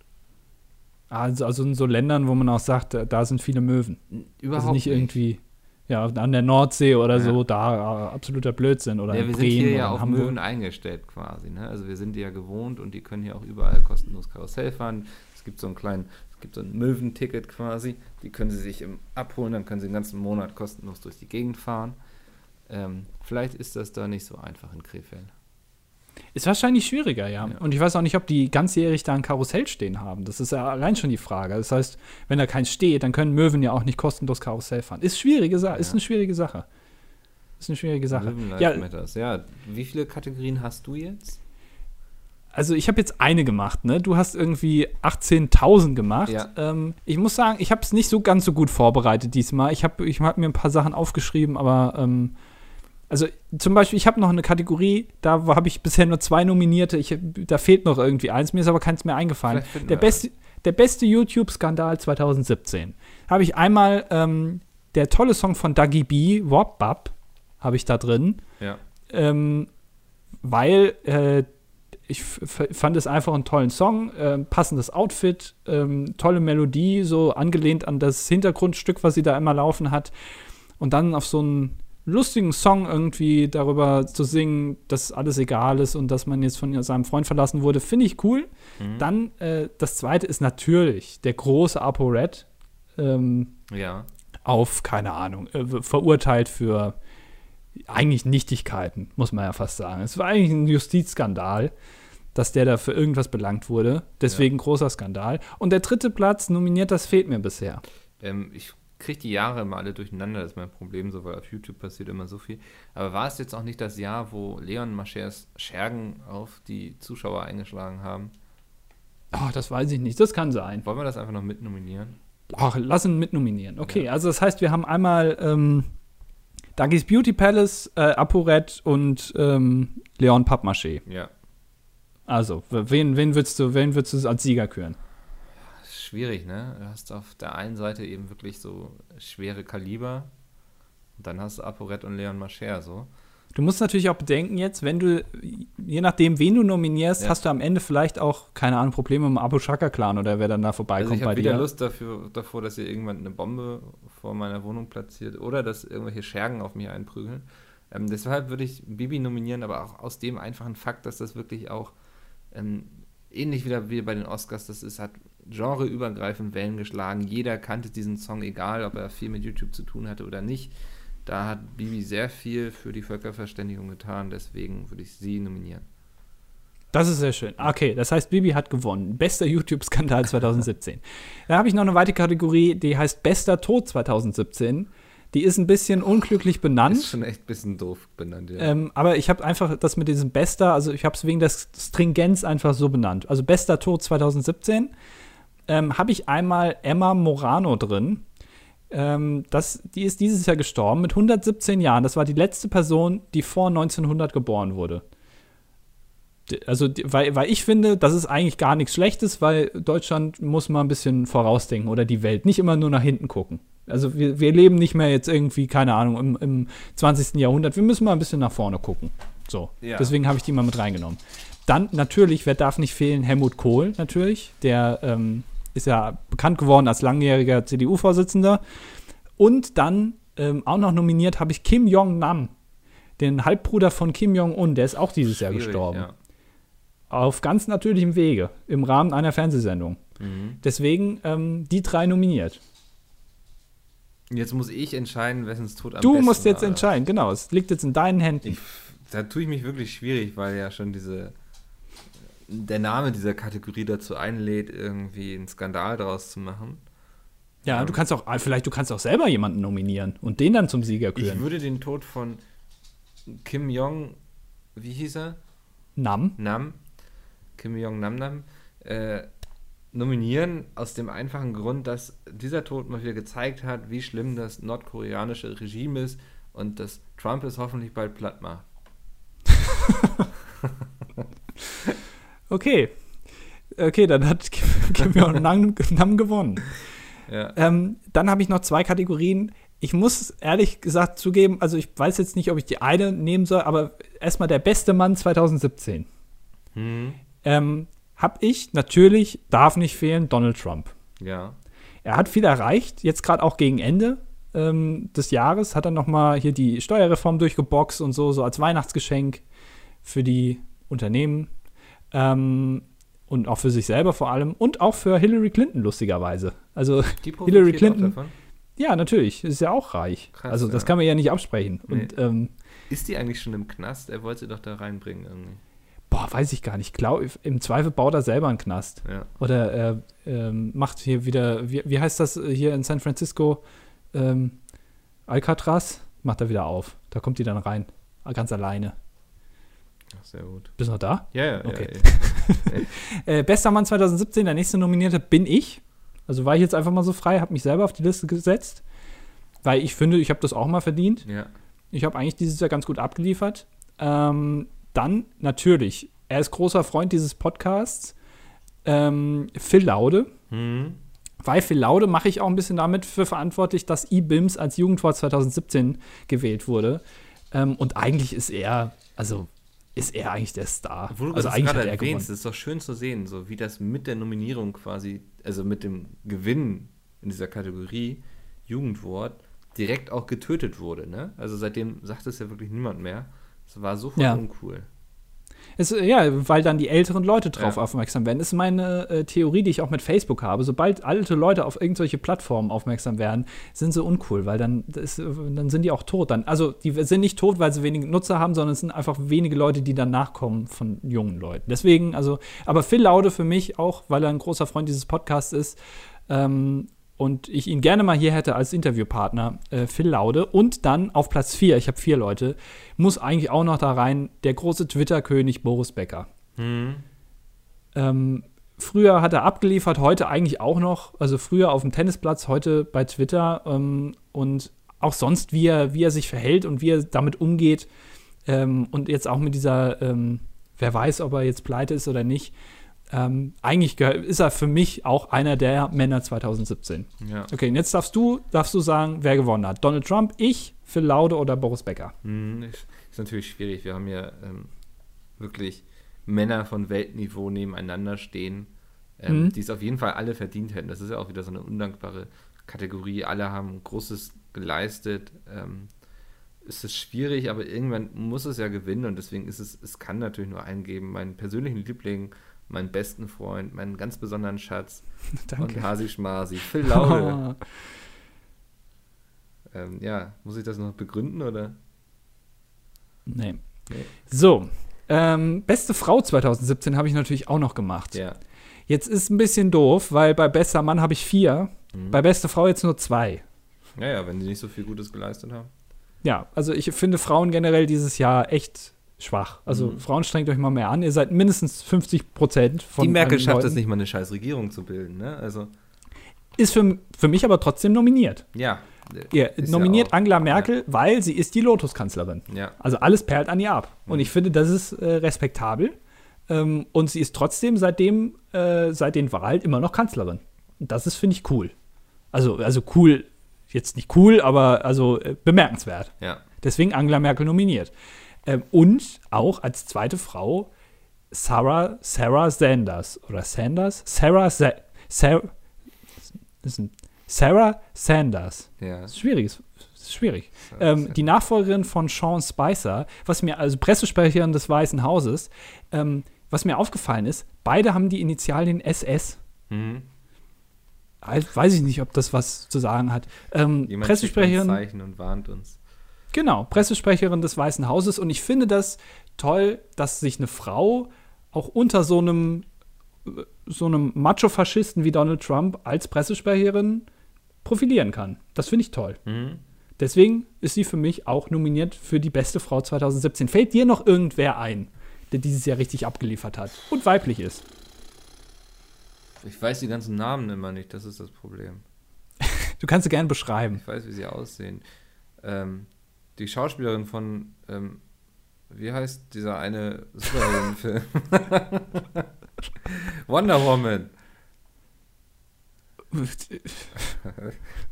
Also, also in so Ländern, wo man auch sagt, da, sind viele Möwen. Also Überhaupt nicht irgendwie, ja, an der Nordsee oder Ja. so, da äh, absoluter Blödsinn. Oder Ja, wir Bremen sind hier ja auf Hamburg. Möwen eingestellt quasi. Ne? Also wir sind die ja gewohnt und die können hier auch überall kostenlos Karussell fahren. Es gibt so einen kleinen, es gibt so ein Möwenticket quasi. Die können sie sich im abholen, dann können sie den ganzen Monat kostenlos durch die Gegend fahren. Ähm, vielleicht ist das da nicht so einfach in Krefeld. Ist wahrscheinlich schwieriger, ja. Ja. Und ich weiß auch nicht, ob die ganzjährig da ein Karussell stehen haben. Das ist ja allein schon die Frage. Das heißt, wenn da keins steht, dann können Möwen ja auch nicht kostenlos Karussell fahren. Ist schwierige Sache, ist Ja. eine schwierige Sache. Ist eine schwierige Sache. Ja, Matters. Ja, wie viele Kategorien hast du jetzt? also ich habe jetzt eine gemacht, ne? Du hast irgendwie 18.000 gemacht. Ja. Ähm, ich muss sagen, ich habe es nicht so ganz so gut vorbereitet diesmal. Ich habe ich hab mir ein paar Sachen aufgeschrieben, aber ähm, also zum Beispiel, ich habe noch eine Kategorie, da habe ich bisher nur zwei Nominierte. Ich, da fehlt noch irgendwie eins, mir ist aber keins mehr eingefallen. Der beste, der beste YouTube-Skandal 2017. Habe ich einmal ähm, der tolle Song von Dougie B, Wop Bap, habe ich da drin Ja. ähm, weil äh, ich fand es einfach einen tollen Song, ähm, passendes Outfit, ähm, tolle Melodie, so angelehnt an das Hintergrundstück, was sie da immer laufen hat. Und dann auf so einen lustigen Song irgendwie darüber zu singen, dass alles egal ist und dass man jetzt von seinem Freund verlassen wurde, finde ich cool. Mhm. Dann äh, das zweite ist natürlich der große ApoRed. Ähm, Ja. auf, keine Ahnung, äh, verurteilt für eigentlich Nichtigkeiten, muss man ja fast sagen. Es war eigentlich ein Justizskandal, dass der da für irgendwas belangt wurde. Deswegen großer Skandal. Und der dritte Platz nominiert, das fehlt mir bisher. Ähm, ich kriege die Jahre immer alle durcheinander, das ist mein Problem, so weil auf YouTube passiert immer so viel. Aber war es jetzt auch nicht das Jahr, wo Leon Maschers Schergen auf die Zuschauer eingeschlagen haben? Oh, das weiß ich nicht. Das kann sein. Wollen wir das einfach noch mitnominieren? Ach, lass ihn mitnominieren. Okay, also das heißt, wir haben einmal ähm, Duggies Beauty Palace, äh, ApoRed und ähm, Leon Pappmaché. Ja. Also, wen, wen, würdest du, wen würdest du als Sieger küren? Schwierig, ne? Du hast auf der einen Seite eben wirklich so schwere Kaliber. Und dann hast du ApoRed und Leon Mascher so. Du musst natürlich auch bedenken jetzt, wenn du, je nachdem, wen du nominierst, Ja. hast du am Ende vielleicht auch, keine Ahnung, Probleme mit dem Abu Shaka Clan oder wer dann da Also vorbeikommt ich bei habe wieder dir. Lust dafür, davor, dass ihr irgendwann eine Bombe vor meiner Wohnung platziert oder dass irgendwelche Schergen auf mich einprügeln. Ähm, deshalb würde ich Bibi nominieren, aber auch aus dem einfachen Fakt, dass das wirklich auch ähm, ähnlich wieder wie bei den Oscars, das ist, hat genreübergreifend Wellen geschlagen. Jeder kannte diesen Song, egal ob er viel mit YouTube zu tun hatte oder nicht. Da hat Bibi sehr viel für die Völkerverständigung getan, deswegen würde ich sie nominieren. Das ist sehr schön. Okay, das heißt, Bibi hat gewonnen. Bester YouTube-Skandal 2017. da habe ich noch eine weitere Kategorie, die heißt Bester Tod 2017. Die ist ein bisschen unglücklich benannt. Ist schon echt ein bisschen doof benannt, ja. Ähm, aber ich habe einfach das mit diesem Bester, also ich habe es wegen der Stringenz einfach so benannt. Also Bester Tod 2017 ähm, habe ich einmal Emma Morano drin. Ähm, das, die ist dieses Jahr gestorben mit 117 Jahren. Das war die letzte Person, die vor 1900 geboren wurde. Also, weil, weil ich finde, das ist eigentlich gar nichts Schlechtes, weil Deutschland muss mal ein bisschen vorausdenken oder die Welt. Nicht immer nur nach hinten gucken. Also, wir, wir leben nicht mehr jetzt irgendwie, keine Ahnung, im, im 20. Jahrhundert. Wir müssen mal ein bisschen nach vorne gucken. So. Ja. Deswegen habe ich die mal mit reingenommen. Dann natürlich, wer darf nicht fehlen? Helmut Kohl, natürlich. Der ähm, ist ja bekannt geworden als langjähriger CDU-Vorsitzender. Und dann ähm, auch noch nominiert habe ich Kim Jong-nam, den Halbbruder von Kim Jong-un. Der ist auch dieses Jahr Schwierig, gestorben. Ja. Auf ganz natürlichem Wege, im Rahmen einer Fernsehsendung. Mhm. Deswegen ähm, die drei nominiert. Jetzt muss ich entscheiden, wessen Tod am Du musst jetzt war. entscheiden, genau. Es liegt jetzt in deinen Händen. Ich, da tue ich mich wirklich schwierig, weil ja schon diese der Name dieser Kategorie dazu einlädt, irgendwie einen Skandal daraus zu machen. ja, ähm, du kannst auch, ah, vielleicht du kannst auch selber jemanden nominieren und den dann zum Sieger Ich küren. würde den Tod von Kim Jong, wie hieß er? Nam. Nam, Kim Jong Nam Nam, äh, nominieren aus dem einfachen Grund, dass dieser Tod mal wieder gezeigt hat, wie schlimm das nordkoreanische Regime ist und dass Trump es hoffentlich bald platt macht. Okay. Okay, dann hat Kim Jong-nam Nam gewonnen. Ja. Ähm, dann habe ich noch zwei Kategorien. Ich muss ehrlich gesagt zugeben, also ich weiß jetzt nicht, ob ich die eine nehmen soll, aber erstmal der beste Mann 2017. Hm. Ähm, habe ich natürlich, darf nicht fehlen, Donald Trump. Ja. Er hat viel erreicht, jetzt gerade auch gegen Ende ähm, des Jahres hat er noch mal hier die Steuerreform durchgeboxt und so, so als Weihnachtsgeschenk für die Unternehmen ähm, und auch für sich selber vor allem und auch für Hillary Clinton lustigerweise. Also Hillary Clinton, davon. ja natürlich, ist ja auch reich. Krass, also das ja. kann man ja nicht absprechen. Und ähm, Ist die eigentlich schon im Knast? Er wollte sie doch da reinbringen irgendwie. boah, weiß ich gar nicht. Glaub, im Zweifel baut er selber einen Knast. Ja. Oder er ähm, macht hier wieder, wie, wie heißt das hier in San Francisco? Ähm, Alcatraz macht er wieder auf. Da kommt die dann rein. Ganz alleine. Ach, sehr gut. Bist du noch da? Ja, ja, Okay. ja, ja. Äh, bester Mann 2017, der nächste Nominierte bin ich. Also war ich jetzt einfach mal so frei, habe mich selber auf die Liste gesetzt. Weil ich finde, ich habe das auch mal verdient. ja. Ich habe eigentlich dieses Jahr ganz gut abgeliefert. Ähm, dann natürlich, er ist großer Freund dieses Podcasts. Ähm, Phil Laude. Hm. Weil Phil Laude mache ich auch ein bisschen damit für verantwortlich, dass E-Bims als Jugendwort 2017 gewählt wurde. Ähm, und eigentlich ist er, also ist er eigentlich der Star. Obwohl du also das eigentlich gerade hat er erwähnst, ist doch schön zu sehen, so wie das mit der Nominierung quasi, also mit dem Gewinn in dieser Kategorie Jugendwort direkt auch getötet wurde, ne? Also seitdem sagt es ja wirklich niemand mehr. Es war sofort Ja. uncool. Es, ja, weil dann die älteren Leute drauf Ja. aufmerksam werden. Das ist meine äh, Theorie, die ich auch mit Facebook habe. Sobald alte Leute auf irgendwelche Plattformen aufmerksam werden, sind sie uncool, weil dann, ist, dann sind die auch tot. Dann, also die sind nicht tot, weil sie wenige Nutzer haben, sondern es sind einfach wenige Leute, die dann nachkommen von jungen Leuten. Deswegen, also, aber Phil Laude für mich auch, weil er ein großer Freund dieses Podcasts ist. Ähm, und ich ihn gerne mal hier hätte als Interviewpartner, äh, Phil Laude. Und dann auf Platz 4, ich habe vier Leute, muss eigentlich auch noch da rein der große Twitter-König Boris Becker. Hm. Ähm, früher hat er abgeliefert, heute eigentlich auch noch. Also früher auf dem Tennisplatz, heute bei Twitter. Ähm, und auch sonst, wie er, wie er sich verhält und wie er damit umgeht. Ähm, und jetzt auch mit dieser, ähm, wer weiß, ob er jetzt pleite ist oder nicht. Ähm, eigentlich ist er für mich auch einer der Männer 2017. Ja. Okay, und jetzt darfst du, darfst du sagen, wer gewonnen hat. Donald Trump, ich, Phil Laude oder Boris Becker. Hm, ist, ist natürlich schwierig. Wir haben ja ähm, wirklich Männer von Weltniveau nebeneinander stehen, ähm, Mhm. die es auf jeden Fall alle verdient hätten. Das ist ja auch wieder so eine undankbare Kategorie. Alle haben Großes geleistet. Ähm, ist es schwierig, aber irgendwann muss es ja gewinnen und deswegen ist es, es kann natürlich nur einen geben. Meinen persönlichen Liebling, meinen besten Freund, meinen ganz besonderen Schatz Danke. und Hasi Schmasi, Phil Laude. ähm, ja, muss ich das noch begründen oder? nee. Nee. So, ähm, beste Frau 2017 habe ich natürlich auch noch gemacht. Ja. Jetzt ist ein bisschen doof, weil bei bester Mann habe ich vier, Mhm. bei beste Frau jetzt nur zwei. Naja, wenn sie nicht so viel Gutes geleistet haben. Ja, also ich finde Frauen generell dieses Jahr echt schwach. Also Mhm. Frauen strengt euch mal mehr an. Ihr seid mindestens 50 Prozent von Die Merkel schafft Leuten. es nicht mal eine scheiß Regierung zu bilden, ne? Also, Ist für, für mich aber trotzdem nominiert. ja. Ihr ja nominiert auch- Angela Merkel, weil sie ist die Lotuskanzlerin. Ja. Also alles perlt an ihr ab. Und Mhm. ich finde, das ist äh, respektabel. Ähm, und sie ist trotzdem seitdem, äh, seit den Wahlen immer noch Kanzlerin. Und das ist, finde ich, cool. Also, also cool, jetzt nicht cool, aber also äh, bemerkenswert. Ja. Deswegen Angela Merkel nominiert. Ähm, und auch als zweite Frau Sarah, Sarah Sanders oder Sanders? Sarah, Sa Sarah, Sarah Sanders. Ja. Das ist schwierig. Ist, ist schwierig. Ähm, die Nachfolgerin von Sean Spicer, was mir, also Pressesprecherin des Weißen Hauses, ähm, was mir aufgefallen ist, beide haben die Initialien SS. Mhm. Also, weiß ich nicht, ob das was zu sagen hat. Ähm, Jemand Pressesprecherin. Zeichen und warnt uns. Genau, Pressesprecherin des Weißen Hauses. Und ich finde das toll, dass sich eine Frau auch unter so einem, so einem Macho-Faschisten wie Donald Trump als Pressesprecherin profilieren kann. Das finde ich toll. Mhm. Deswegen ist sie für mich auch nominiert für die beste Frau 2017. Fällt dir noch irgendwer ein, der dieses Jahr richtig abgeliefert hat und weiblich ist? Ich weiß die ganzen Namen immer nicht, das ist das Problem. Du kannst sie gerne beschreiben. Ich weiß, wie sie aussehen. Ähm, die Schauspielerin von, ähm, wie heißt dieser eine Superheldenfilm? Wonder Woman.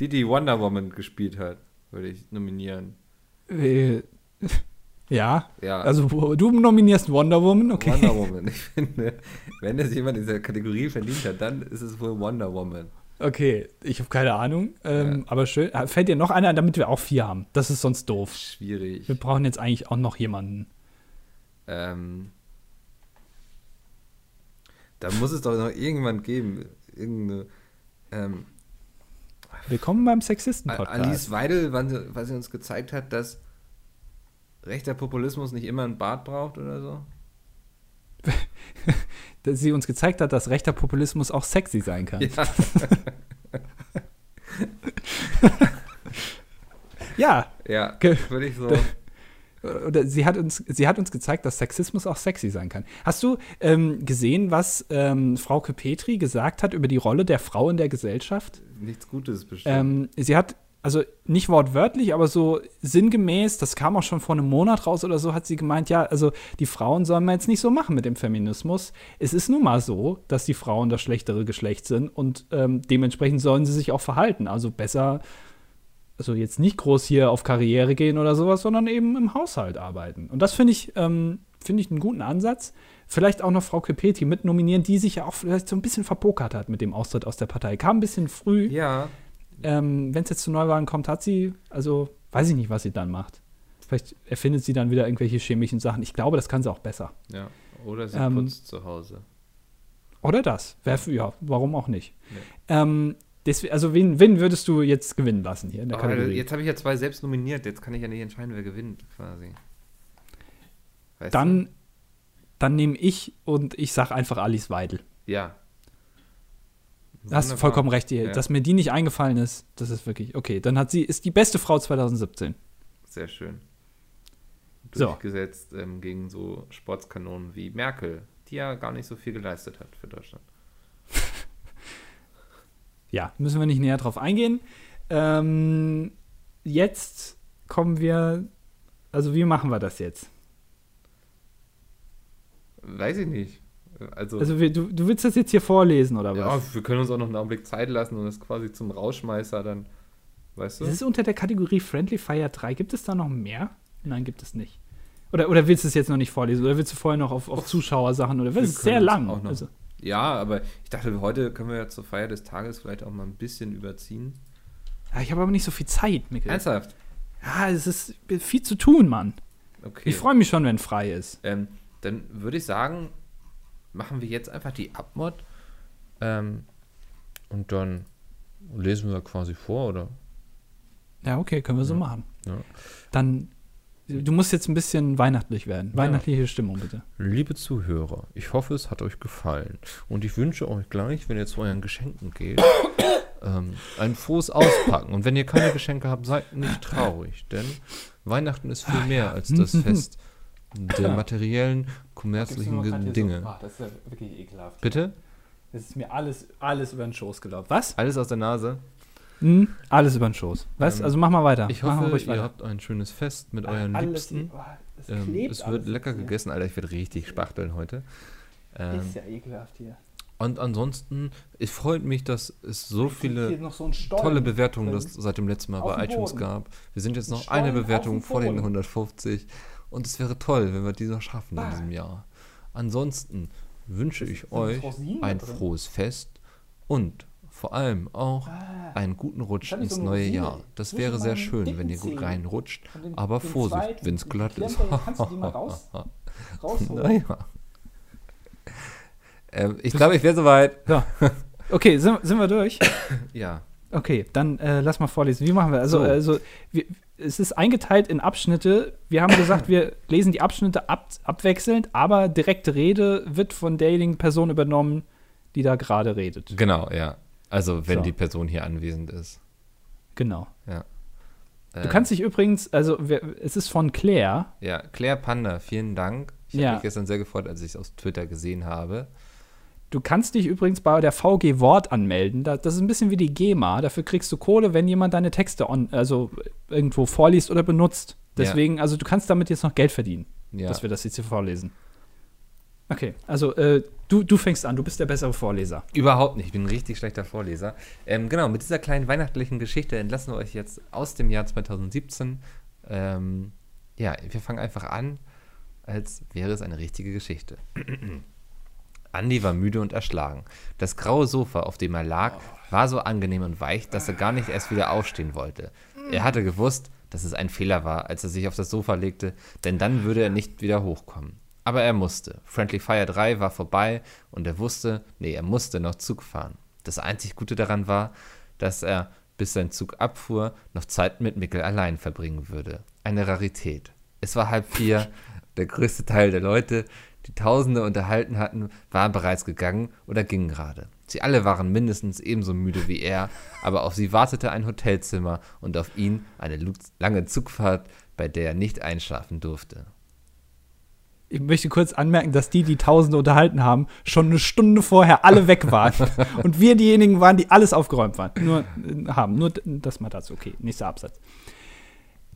Die, die Wonder Woman gespielt hat, würde ich nominieren. Äh, ja, Ja, also du nominierst Wonder Woman, okay. Wonder Woman. Ich finde, wenn es jemand in dieser Kategorie verdient hat, dann ist es wohl Wonder Woman. Okay, ich habe keine Ahnung, ähm, Ja. aber schön. Ah, Fällt dir noch einer, ein, damit wir auch vier haben? Das ist sonst doof. Schwierig. Wir brauchen jetzt eigentlich auch noch jemanden. Ähm, da muss es doch noch irgendwann geben. Irgendeine. Ähm, Willkommen beim Alice Sexisten-Podcast. Weidel, wann sie, weil sie uns gezeigt hat, dass rechter Populismus nicht immer einen Bart braucht oder so. Dass sie uns gezeigt hat, dass rechter Populismus auch sexy sein kann. Ja. Ja, Ja, würde ich so. oder sie hat uns, sie hat uns gezeigt, dass Sexismus auch sexy sein kann. Hast du ähm, gesehen, was ähm, Frau Petri gesagt hat über die Rolle der Frau in der Gesellschaft? Nichts Gutes bestimmt. Ähm, sie hat, also nicht wortwörtlich, aber so sinngemäß, das kam auch schon vor einem Monat raus oder so, hat sie gemeint, ja, also die Frauen sollen wir jetzt nicht so machen mit dem Feminismus. Es ist nun mal so, dass die Frauen das schlechtere Geschlecht sind und ähm, dementsprechend sollen sie sich auch verhalten. Also besser, also jetzt nicht groß hier auf Karriere gehen oder sowas, sondern eben im Haushalt arbeiten. Und das finde ich, ähm, finde ich einen guten Ansatz. Vielleicht auch noch Frau Kepeti mit nominieren, die sich ja auch vielleicht so ein bisschen verpokert hat mit dem Austritt aus der Partei. Kam ein bisschen früh. ja, Ähm, Wenn es jetzt zu Neuwahlen kommt, hat sie, also weiß ich nicht, was sie dann macht. Vielleicht erfindet sie dann wieder irgendwelche chemischen Sachen. Ich glaube, das kann sie auch besser. ja. Oder sie Ähm, putzt zu Hause. Oder das. Wär, ja, warum auch nicht. Nee. Ähm, deswegen, also wen, wen würdest du jetzt gewinnen lassen hier in der Aber Kategorie? jetzt habe ich ja zwei selbst nominiert. Jetzt kann ich ja nicht entscheiden, wer gewinnt, quasi. Weißt dann dann nehme ich und ich sage einfach Alice Weidel. du? Ja. Hast Wunderbar. vollkommen recht, ihr- Ja. dass mir die nicht eingefallen ist. Das ist wirklich okay. Dann hat sie ist die beste Frau 2017. Sehr schön. So. Durchgesetzt ähm, gegen so Sportskanonen wie Merkel, die ja gar nicht so viel geleistet hat für Deutschland. Ja, müssen wir nicht näher drauf eingehen. Ähm, jetzt kommen wir. Also, wie machen wir das jetzt? Weiß ich nicht. Also, Also, wir, du, du willst das jetzt hier vorlesen, oder ja, was? wir können uns auch noch einen Augenblick Zeit lassen und das quasi zum Rauschmeißer dann, weißt du? Das ist unter der Kategorie Friendly Fire 3. Gibt es da noch mehr? Nein, gibt es nicht. Oder, oder willst du es jetzt noch nicht vorlesen? Oder willst du vorher noch auf, auf Zuschauersachen? Oder das ist sehr lang. auch noch- Also, Ja, aber ich dachte, heute können wir ja zur Feier des Tages vielleicht auch mal ein bisschen überziehen. ja, ich habe aber nicht so viel Zeit, Mikkel. Ernsthaft? Ja, es ist viel zu tun, Mann. Okay. Ich freue mich schon, wenn frei ist. Ähm, dann würde ich sagen, machen wir jetzt einfach die Abmod. Ähm, und dann lesen wir quasi vor, oder? Ja, okay, können wir so Ja. machen. Ja. Dann, du musst jetzt ein bisschen weihnachtlich werden. Ja. Weihnachtliche Stimmung, bitte. Liebe Zuhörer, ich hoffe, es hat euch gefallen. Und ich wünsche euch gleich, wenn ihr zu euren Geschenken geht, ähm, ein frohes Auspacken. Und wenn ihr keine Geschenke habt, seid nicht traurig, denn Weihnachten ist viel mehr als das Fest der materiellen, kommerzlichen Dinge. das ist ja wirklich ekelhaft. Bitte? Das ist mir alles, alles über den Schoß gelaufen. Was? Alles aus der Nase. Hm? Alles über den Schoß. Was? Ähm, also mach mal weiter. Ich hoffe, ihr weiter. habt ein schönes Fest mit euren Alles- Liebsten. oh, Ähm, es wird lecker hier. gegessen, Alter. Ich werde richtig spachteln heute. Ähm, Ist ja ekelhaft hier. und ansonsten, es freut mich, dass es so viele so tolle Bewertungen das seit dem letzten Mal Auf bei iTunes gab. Wir sind jetzt Ein noch eine Bewertung vor den Boden. 150 und es wäre toll, wenn wir die noch schaffen in Ah. diesem Jahr. Ansonsten wünsche ich euch ein frohes Fest und vor allem auch Ah. einen guten Rutsch ins neue Jahr. Das wäre sehr schön, wenn ihr gut reinrutscht, aber Vorsicht, wenn es glatt ist. kannst du die mal raus- Rausholen. naja. Ähm, ich glaube, ich wäre soweit. So. Okay, sind, sind wir durch? Ja. Okay, dann äh, lass mal vorlesen. Wie machen wir? Also, So. also wir, es ist eingeteilt in Abschnitte. Wir haben gesagt, wir lesen die Abschnitte ab, abwechselnd, aber direkte Rede wird von derjenigen Person übernommen, die da gerade redet. Genau, ja. Also, wenn So. die Person hier anwesend ist. Genau. Ja. Du Äh, kannst dich übrigens, also es ist von Claire. Ja, Claire Panda, vielen Dank. Ich Ja. habe mich gestern sehr gefreut, als ich es auf Twitter gesehen habe. Du kannst dich übrigens bei der VG Wort anmelden. Da, das ist ein bisschen wie die GEMA. Dafür kriegst du Kohle, wenn jemand deine Texte on, also irgendwo vorliest oder benutzt. Deswegen, also du kannst damit jetzt noch Geld verdienen, Ja. dass wir das jetzt hier vorlesen. Okay, also äh, du, du fängst an, du bist der bessere Vorleser. Überhaupt nicht, ich bin ein richtig schlechter Vorleser. Ähm, genau, mit dieser kleinen weihnachtlichen Geschichte entlassen wir euch jetzt aus dem Jahr 2017. Ähm, ja, wir fangen einfach an, als wäre es eine richtige Geschichte. Andy war müde und erschlagen. Das graue Sofa, auf dem er lag, war so angenehm und weich, dass er gar nicht erst wieder aufstehen wollte. Er hatte gewusst, dass es ein Fehler war, als er sich auf das Sofa legte, denn dann würde er nicht wieder hochkommen. Aber er musste. Friendly Fire 3 war vorbei und er wusste, nee, er musste noch Zug fahren. Das einzig Gute daran war, dass er, bis sein Zug abfuhr, noch Zeit mit Mickel allein verbringen würde. Eine Rarität. Es war halb vier. Der größte Teil der Leute, die Tausende unterhalten hatten, waren bereits gegangen oder gingen gerade. Sie alle waren mindestens ebenso müde wie er, aber auf sie wartete ein Hotelzimmer und auf ihn eine lange Zugfahrt, bei der er nicht einschlafen durfte. Ich möchte kurz anmerken, dass die, die Tausende unterhalten haben, schon eine Stunde vorher alle weg waren. Und wir diejenigen waren, die alles aufgeräumt waren. Nur äh, haben. Nur das mal dazu. Okay, nächster Absatz.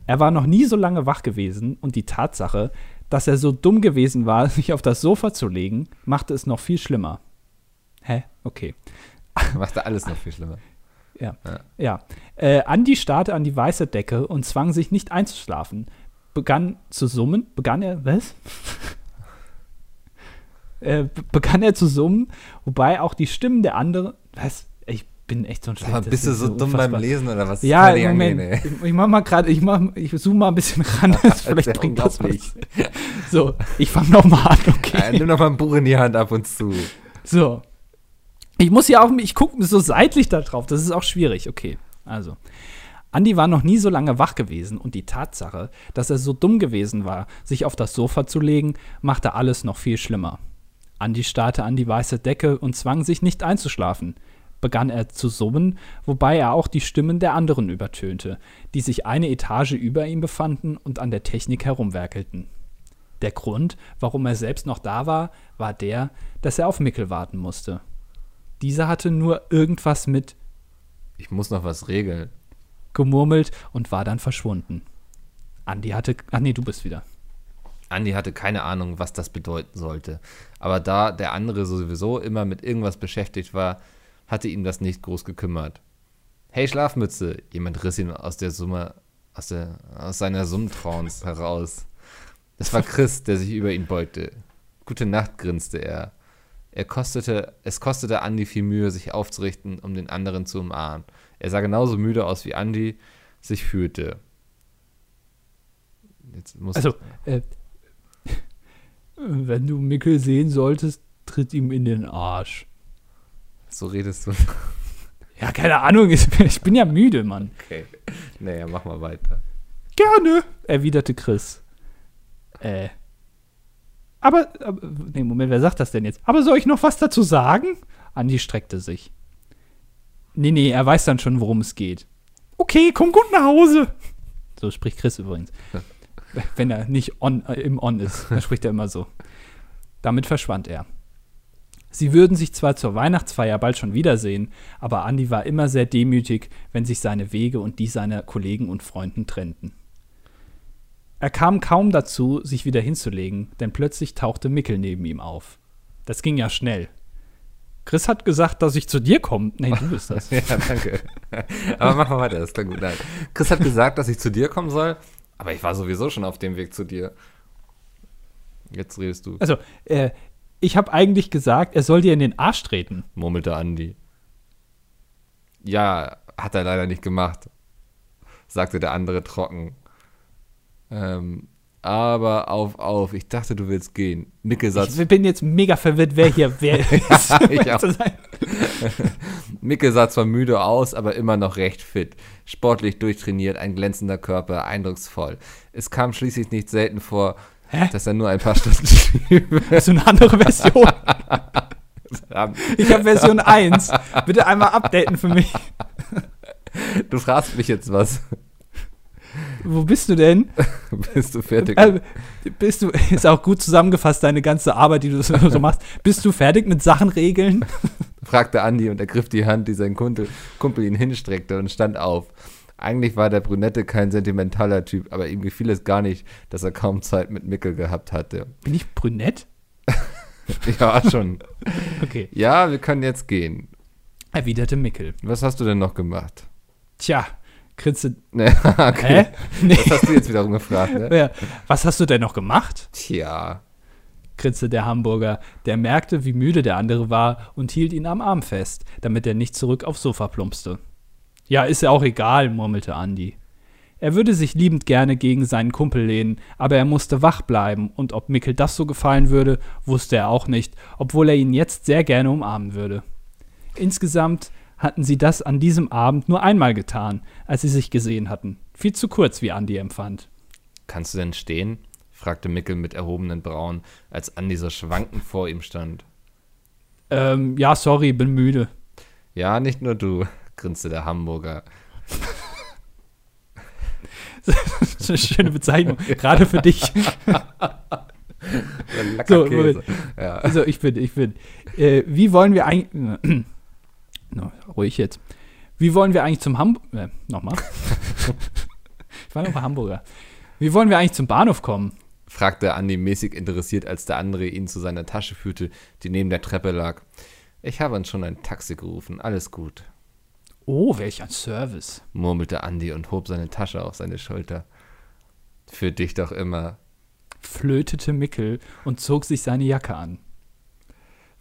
Er war noch nie so lange wach gewesen und die Tatsache, dass er so dumm gewesen war, sich auf das Sofa zu legen, machte es noch viel schlimmer. Hä? Okay. Machte alles noch viel schlimmer. Ja. Ja. Ja. Äh, Andi starrte an die weiße Decke und zwang sich nicht einzuschlafen. Begann zu summen. Begann er, was? äh, be- begann er zu summen, wobei auch die Stimmen der anderen. Was? Ich bin echt so ein mal, schlechtes- bist du so dumm beim unfassbar. Lesen oder was? Ja, nicht Moment. angehen, ich, ich mach mal gerade, ich mach, ich zoome mal ein bisschen ran. Vielleicht bringt das unglaublich. So, ich fange noch mal an, okay? Äh, nimm doch mal ein Buch in die Hand ab und zu. So. Ich muss ja auch, ich gucke so seitlich da drauf. Das ist auch schwierig. Okay, also. Andi war noch nie so lange wach gewesen und die Tatsache, dass er so dumm gewesen war, sich auf das Sofa zu legen, machte alles noch viel schlimmer. Andi starrte an die weiße Decke und zwang sich nicht einzuschlafen. Begann er zu summen, wobei er auch die Stimmen der anderen übertönte, die sich eine Etage über ihm befanden und an der Technik herumwerkelten. Der Grund, warum er selbst noch da war, war der, dass er auf Mickel warten musste. Dieser hatte nur irgendwas mit Ich muss noch was regeln. gemurmelt und war dann verschwunden. Andi hatte. Ach nee, du bist wieder. Andi hatte keine Ahnung, was das bedeuten sollte. Aber da der andere sowieso immer mit irgendwas beschäftigt war, hatte ihn das nicht groß gekümmert. Hey Schlafmütze! Jemand riss ihn aus der Summe, aus, der, aus seiner Summtrance heraus. Es war Chris, der sich über ihn beugte. Gute Nacht, grinste er. Er kostete, es kostete Andi viel Mühe, sich aufzurichten, um den anderen zu umarmen. Er sah genauso müde aus, wie Andi sich fühlte. Also, äh, wenn du Mickel sehen solltest, tritt ihm in den Arsch. So redest du. Ja, keine Ahnung, ich, bin ja müde, Mann. Okay. Naja, mach mal weiter. Gerne, erwiderte Chris. Äh. Aber, aber, nee, Moment, wer sagt das denn jetzt? Aber soll ich noch was dazu sagen? Andi streckte sich. Nee, nee, er weiß dann schon, worum es geht. Okay, komm gut nach Hause. So spricht Chris übrigens. Wenn er nicht on, äh, im On ist, dann spricht er immer so. Damit verschwand er. Sie würden sich zwar zur Weihnachtsfeier bald schon wiedersehen, aber Andi war immer sehr demütig, wenn sich seine Wege und die seiner Kollegen und Freunden trennten. Er kam kaum dazu, sich wieder hinzulegen, denn plötzlich tauchte Mickel neben ihm auf. Das ging ja schnell. Chris hat gesagt, dass ich zu dir komme. Nee, du bist das. Ja, danke. Aber mach mal weiter, das klingt gut. Nein. Chris hat gesagt, dass ich zu dir kommen soll, aber ich war sowieso schon auf dem Weg zu dir. Jetzt redest du, Also, äh, ich habe eigentlich gesagt, er soll dir in den Arsch treten. murmelte Andi. Ja, hat er leider nicht gemacht, sagte der andere trocken. Ähm, aber auf, auf, ich dachte, du willst gehen. Mickel sah, Ich bin jetzt mega verwirrt, wer hier wer ist. ich auch. Mickel sah zwar müde aus, aber immer noch recht fit. Sportlich durchtrainiert, ein glänzender Körper, eindrucksvoll. Es kam schließlich nicht selten vor, Hä? dass er nur ein paar Stunden. Das ist eine andere Version. Ich habe Version 1. Bitte einmal updaten für mich. Du fragst mich jetzt was. Wo bist du denn? Bist du fertig? Äh, bist du, ist auch gut zusammengefasst, deine ganze Arbeit, die du so, so machst. Bist du fertig mit Sachen regeln? fragte Andi und ergriff die Hand, die sein Kumpel, Kumpel ihn hinstreckte und stand auf. Eigentlich war der Brünette kein sentimentaler Typ, aber ihm gefiel es gar nicht, dass er kaum Zeit mit Mickel gehabt hatte. Bin ich brünett? Ja, schon. Okay. Ja, wir können jetzt gehen. Erwiderte Mickel. Was hast du denn noch gemacht? Tja, grinste. Ne, okay. Hä? Nee. Das hast du jetzt wiederum gefragt, ne? Ja. Was hast du denn noch gemacht? Tja. grinste der Hamburger, der merkte, wie müde der andere war und hielt ihn am Arm fest, damit er nicht zurück aufs Sofa plumpste. Ja, ist ja auch egal, murmelte Andi. Er würde sich liebend gerne gegen seinen Kumpel lehnen, aber er musste wach bleiben, und ob Mickel das so gefallen würde, wusste er auch nicht, obwohl er ihn jetzt sehr gerne umarmen würde. Insgesamt hatten sie das an diesem Abend nur einmal getan, als sie sich gesehen hatten. Viel zu kurz, wie Andi empfand. Kannst du denn stehen? fragte Mickel mit erhobenen Brauen, als Andi so schwankend vor ihm stand. Ähm, ja, sorry, bin müde. Ja, nicht nur du, grinste der Hamburger. Das ist eine schöne Bezeichnung, gerade für dich. So. Ja. Also ich bin, ich bin. Äh, wie wollen wir eigentlich. no, ruhig jetzt. Wie wollen wir eigentlich zum Hamburg. Äh, nochmal. ich war noch bei Hamburger. Wie wollen wir eigentlich zum Bahnhof kommen? fragte Andi mäßig interessiert, als der andere ihn zu seiner Tasche führte, die neben der Treppe lag. Ich habe uns schon ein Taxi gerufen, alles gut, Oh, welch ein Service. murmelte Andi und hob seine Tasche auf seine Schulter. Für dich doch immer. Flötete Mickel und zog sich seine Jacke an.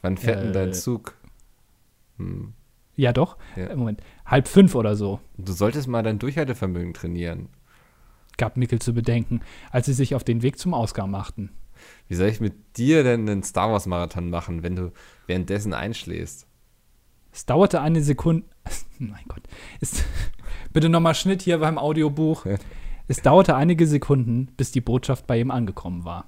Wann fährt denn Äh. dein Zug? Hm. Ja, doch. Ja. Äh, Moment. Halb fünf oder so, Du solltest mal dein Durchhaltevermögen trainieren. gab Mickel zu bedenken, als sie sich auf den Weg zum Ausgang machten. Wie soll ich mit dir denn einen Star Wars Marathon machen, wenn du währenddessen einschläfst? Es dauerte eine Sekunde. Mein Gott. Es, bitte nochmal Schnitt hier beim Audiobuch. Es dauerte einige Sekunden, bis die Botschaft bei ihm angekommen war.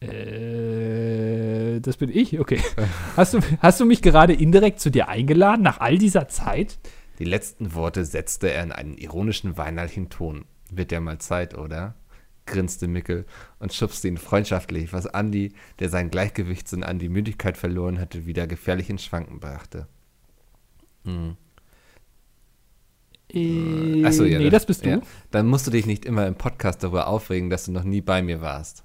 Äh, das bin ich? Okay. Hast du, hast du mich gerade indirekt zu dir eingeladen, nach all dieser Zeit? Die letzten Worte setzte er in einen ironischen, weinerlichen Ton. Wird ja mal Zeit, oder? Grinste Mickel und schubste ihn freundschaftlich, was Andi, der sein Gleichgewichtssinn an die Müdigkeit verloren hatte, wieder gefährlich ins Schwanken brachte. Hm. Äh, Achso, ja. nee, dann- das bist du. Ja. Dann musst du dich nicht immer im Podcast darüber aufregen, dass du noch nie bei mir warst,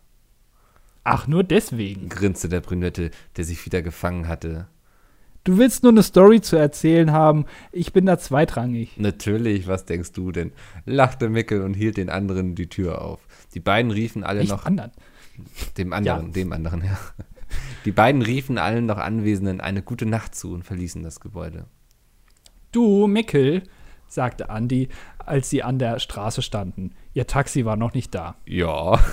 Ach, nur deswegen. grinste der Brünette, der sich wieder gefangen hatte. Du willst nur eine Story zu erzählen haben. Ich bin da zweitrangig. Natürlich, was denkst du denn? lachte Mickel und hielt den anderen die Tür auf. Die beiden riefen alle Nicht noch anderen. dem anderen, Ja. dem anderen, ja. Die beiden riefen allen noch Anwesenden eine gute Nacht zu und verließen das Gebäude. Du, Mickel, sagte Andi, als sie an der Straße standen. Ihr Taxi war noch nicht da. Ja.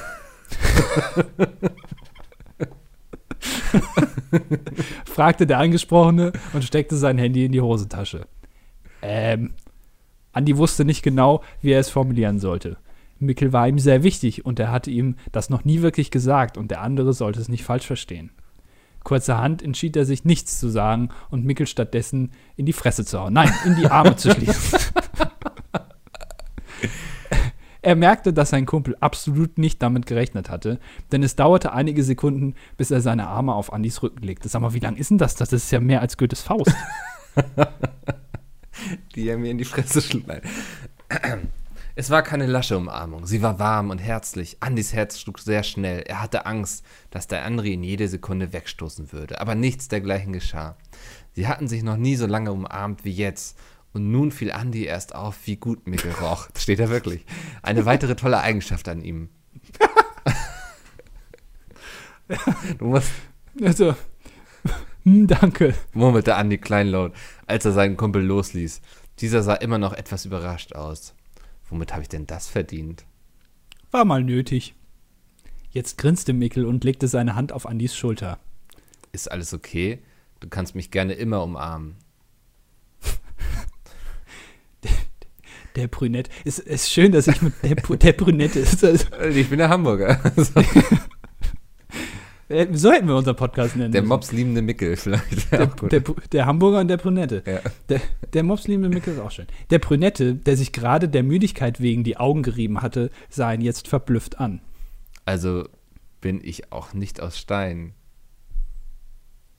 fragte der Angesprochene und steckte sein Handy in die Hosentasche. Ähm, Andi wusste nicht genau, wie er es formulieren sollte. Mickel war ihm sehr wichtig und er hatte ihm das noch nie wirklich gesagt und der andere sollte es nicht falsch verstehen. Kurzerhand entschied er sich, nichts zu sagen und Mickel stattdessen in die Fresse zu hauen. Nein, in die Arme zu schließen. Er merkte, dass sein Kumpel absolut nicht damit gerechnet hatte, denn es dauerte einige Sekunden, bis er seine Arme auf Andys Rücken legte. Sag mal, wie lang ist denn das? Das ist ja mehr als Goethes Faust. die er mir in die Fresse schlug. Es war keine lasche Umarmung. Sie war warm und herzlich. Andys Herz schlug sehr schnell. Er hatte Angst, dass der andere ihn jede Sekunde wegstoßen würde. Aber nichts dergleichen geschah. Sie hatten sich noch nie so lange umarmt wie jetzt. Und nun fiel Andy erst auf, wie gut Mikkel roch. Das steht da wirklich. Eine weitere tolle Eigenschaft an ihm. du musst. Also, hm, danke. murmelte Andy kleinlaut, als er seinen Kumpel losließ. Dieser sah immer noch etwas überrascht aus. Womit habe ich denn das verdient? War mal nötig. Jetzt grinste Mikkel und legte seine Hand auf Andys Schulter. Ist alles okay? Du kannst mich gerne immer umarmen. Der Brünette. Es ist, ist schön, dass ich mit der, der Brünette ist. Also, Ich bin der Hamburger. äh, so hätten wir unseren Podcast nennen Der müssen. mobsliebende Mickel vielleicht. Der, der, der Hamburger und der Brünette. Ja. Der, der mobsliebende Mikkel ist auch schön. Der Brünette, der sich gerade der Müdigkeit wegen die Augen gerieben hatte, sah ihn jetzt verblüfft an. Also bin ich auch nicht aus Stein.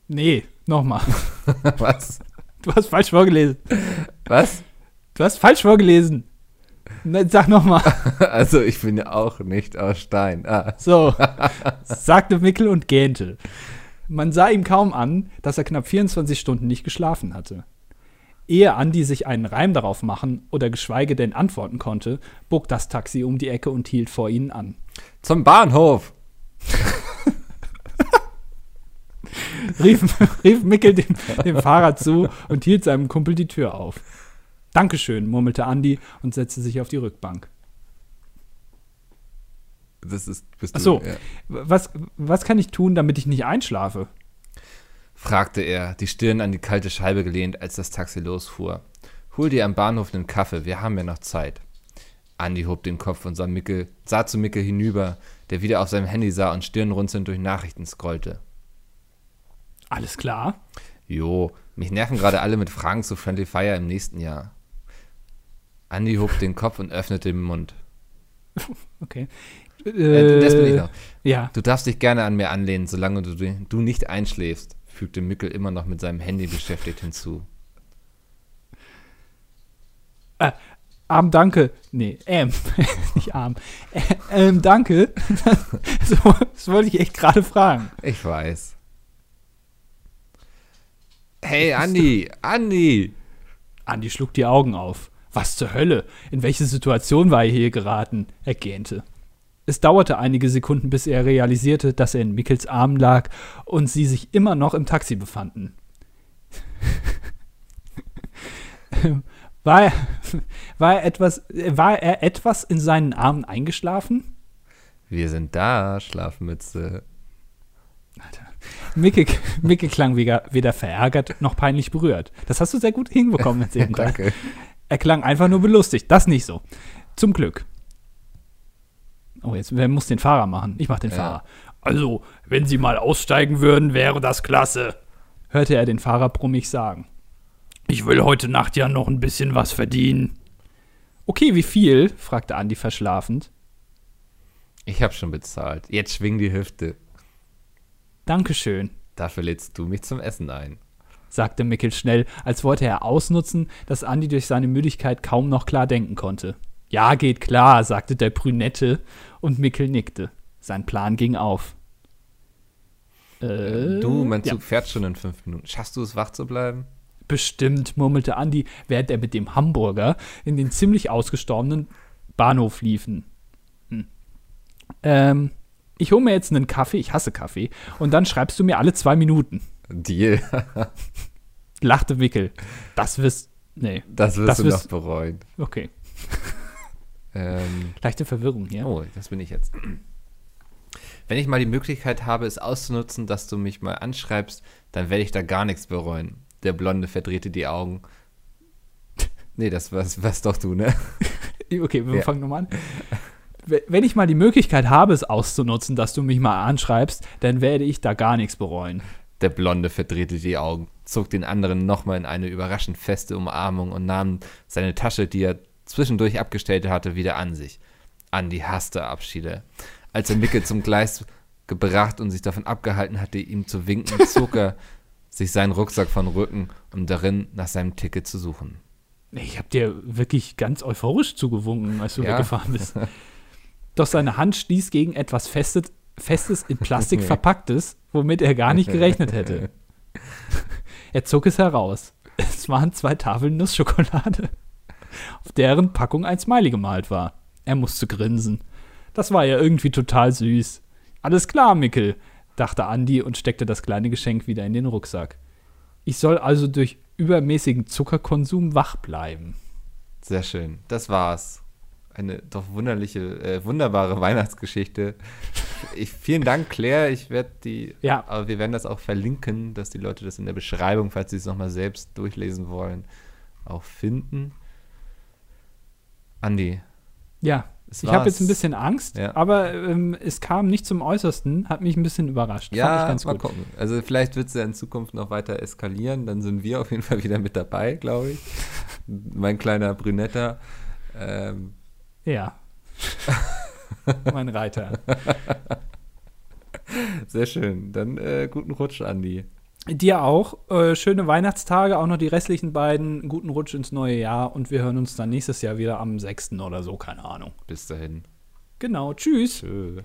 Nee, nochmal. Was? Du hast falsch vorgelesen. Was? Du hast falsch vorgelesen. Na, Sag nochmal. Also ich bin ja auch nicht aus Stein. Ah. So, sagte Mickel und gähnte. Man sah ihm kaum an, dass er knapp 24 Stunden nicht geschlafen hatte. Ehe Andi sich einen Reim darauf machen oder geschweige denn antworten konnte, bog das Taxi um die Ecke und hielt vor ihnen an. Zum Bahnhof. Rief, rief Mickel dem, dem Fahrer zu und hielt seinem Kumpel die Tür auf. Dankeschön, murmelte Andi und setzte sich auf die Rückbank. Das ist, bist Ach so. du. Ja. Was, was kann ich tun, damit ich nicht einschlafe? fragte er, die Stirn an die kalte Scheibe gelehnt, als das Taxi losfuhr. Hol dir am Bahnhof einen Kaffee, wir haben ja noch Zeit. Andi hob den Kopf und sah, Mickel, sah zu Mickel hinüber, der wieder auf seinem Handy sah und stirnrunzelnd durch Nachrichten scrollte. Alles klar. Jo, mich nerven gerade alle mit Fragen zu Friendly Fire im nächsten Jahr. Andi hob den Kopf und öffnete den Mund. Okay. Äh, das bin ich noch. Ja. Du darfst dich gerne an mir anlehnen, solange du, du nicht einschläfst, fügte Mickel immer noch mit seinem Handy beschäftigt hinzu. Arm, danke. Nee, ähm, nicht arm. Äh, ähm, danke. so, das wollte ich echt gerade fragen. Ich weiß. Hey, Andi, Andi! Andi schlug die Augen auf. Was zur Hölle? In welche Situation war er hier geraten? Er gähnte. Es dauerte einige Sekunden, bis er realisierte, dass er in Mickels Armen lag und sie sich immer noch im Taxi befanden. war, er, war, er etwas, war er etwas in seinen Armen eingeschlafen? Wir sind da, Schlafmütze. Micke, Micke klang weder, weder verärgert noch peinlich berührt. Das hast du sehr gut hinbekommen jetzt eben. Danke. Er klang einfach nur belustigt. Das nicht so. Zum Glück. Oh, jetzt, wer muss den Fahrer machen? Ich mach den Ja. Fahrer. Also, wenn Sie mal aussteigen würden, wäre das klasse, hörte er den Fahrer brummig sagen. Ich will heute Nacht ja noch ein bisschen was verdienen. Okay, wie viel? fragte Andi verschlafend. Ich hab schon bezahlt. Jetzt schwing die Hüfte. Dankeschön, Dafür lädst du mich zum Essen ein. Sagte Mickel schnell, als wollte er ausnutzen, dass Andi durch seine Müdigkeit kaum noch klar denken konnte. Ja, geht klar, sagte der Brünette, und Mickel nickte. Sein Plan ging auf. Äh, Du, mein ja. Zug fährt schon in fünf Minuten. Schaffst du es, wach zu bleiben? Bestimmt, murmelte Andi, während er mit dem Hamburger in den ziemlich ausgestorbenen Bahnhof liefen. Hm. Ähm, ich hole mir jetzt einen Kaffee, ich hasse Kaffee, und dann schreibst du mir alle zwei Minuten. Deal. Lachte Mickel. Das wirst. Nee, Das wirst Das du wirst- noch bereuen. okay. Ähm, Leichte Verwirrung hier. oh, das bin ich jetzt. Wenn ich mal die Möglichkeit habe, es auszunutzen, dass du mich mal anschreibst, dann werde ich da gar nichts bereuen. Der Blonde verdrehte die Augen. Nee, das war's, war's doch du, ne? Okay, wir Ja. fangen nochmal an. Wenn ich mal die Möglichkeit habe, es auszunutzen, dass du mich mal anschreibst, dann werde ich da gar nichts bereuen. Der Blonde verdrehte die Augen, zog den anderen nochmal in eine überraschend feste Umarmung und nahm seine Tasche, die er zwischendurch abgestellt hatte, wieder an sich. Andi hasste Abschiede. Als er Micke zum Gleis gebracht und sich davon abgehalten hatte, ihm zu winken, zog er sich seinen Rucksack von Rücken, um darin nach seinem Ticket zu suchen. Ich habe dir wirklich ganz euphorisch zugewunken, als du Ja. weggefahren bist. Doch seine Hand stieß gegen etwas Festes, Festes in Plastik verpacktes, womit er gar nicht gerechnet hätte. Er zog es heraus. Es waren zwei Tafeln Nussschokolade, auf deren Packung ein Smiley gemalt war. Er musste grinsen. Das war ja irgendwie total süß. Alles klar, Mickel, dachte Andi und steckte das kleine Geschenk wieder in den Rucksack. Ich soll also durch übermäßigen Zuckerkonsum wach bleiben. Sehr schön. Das war's. Eine doch wunderliche, äh, wunderbare Weihnachtsgeschichte. Ich, vielen Dank, Claire. Ich werde die, Ja. aber wir werden das auch verlinken, dass die Leute das in der Beschreibung, falls sie es nochmal selbst durchlesen wollen, auch finden. Andi, Ja, es ich habe jetzt ein bisschen Angst, Ja. aber ähm, es kam nicht zum Äußersten, hat mich ein bisschen überrascht. Fand ich Ja, ganz mal gut. gucken. Also vielleicht wird es ja in Zukunft noch weiter eskalieren. Dann sind wir auf jeden Fall wieder mit dabei, glaube ich. mein kleiner Brünetter. Ähm, Ja. mein Reiter. sehr schön. Dann äh, guten Rutsch, Andi. Dir auch. Äh, schöne Weihnachtstage, auch noch die restlichen beiden. Guten Rutsch ins neue Jahr und wir hören uns dann nächstes Jahr wieder am 6. oder so, keine Ahnung. Bis dahin. Genau, tschüss. Tschö.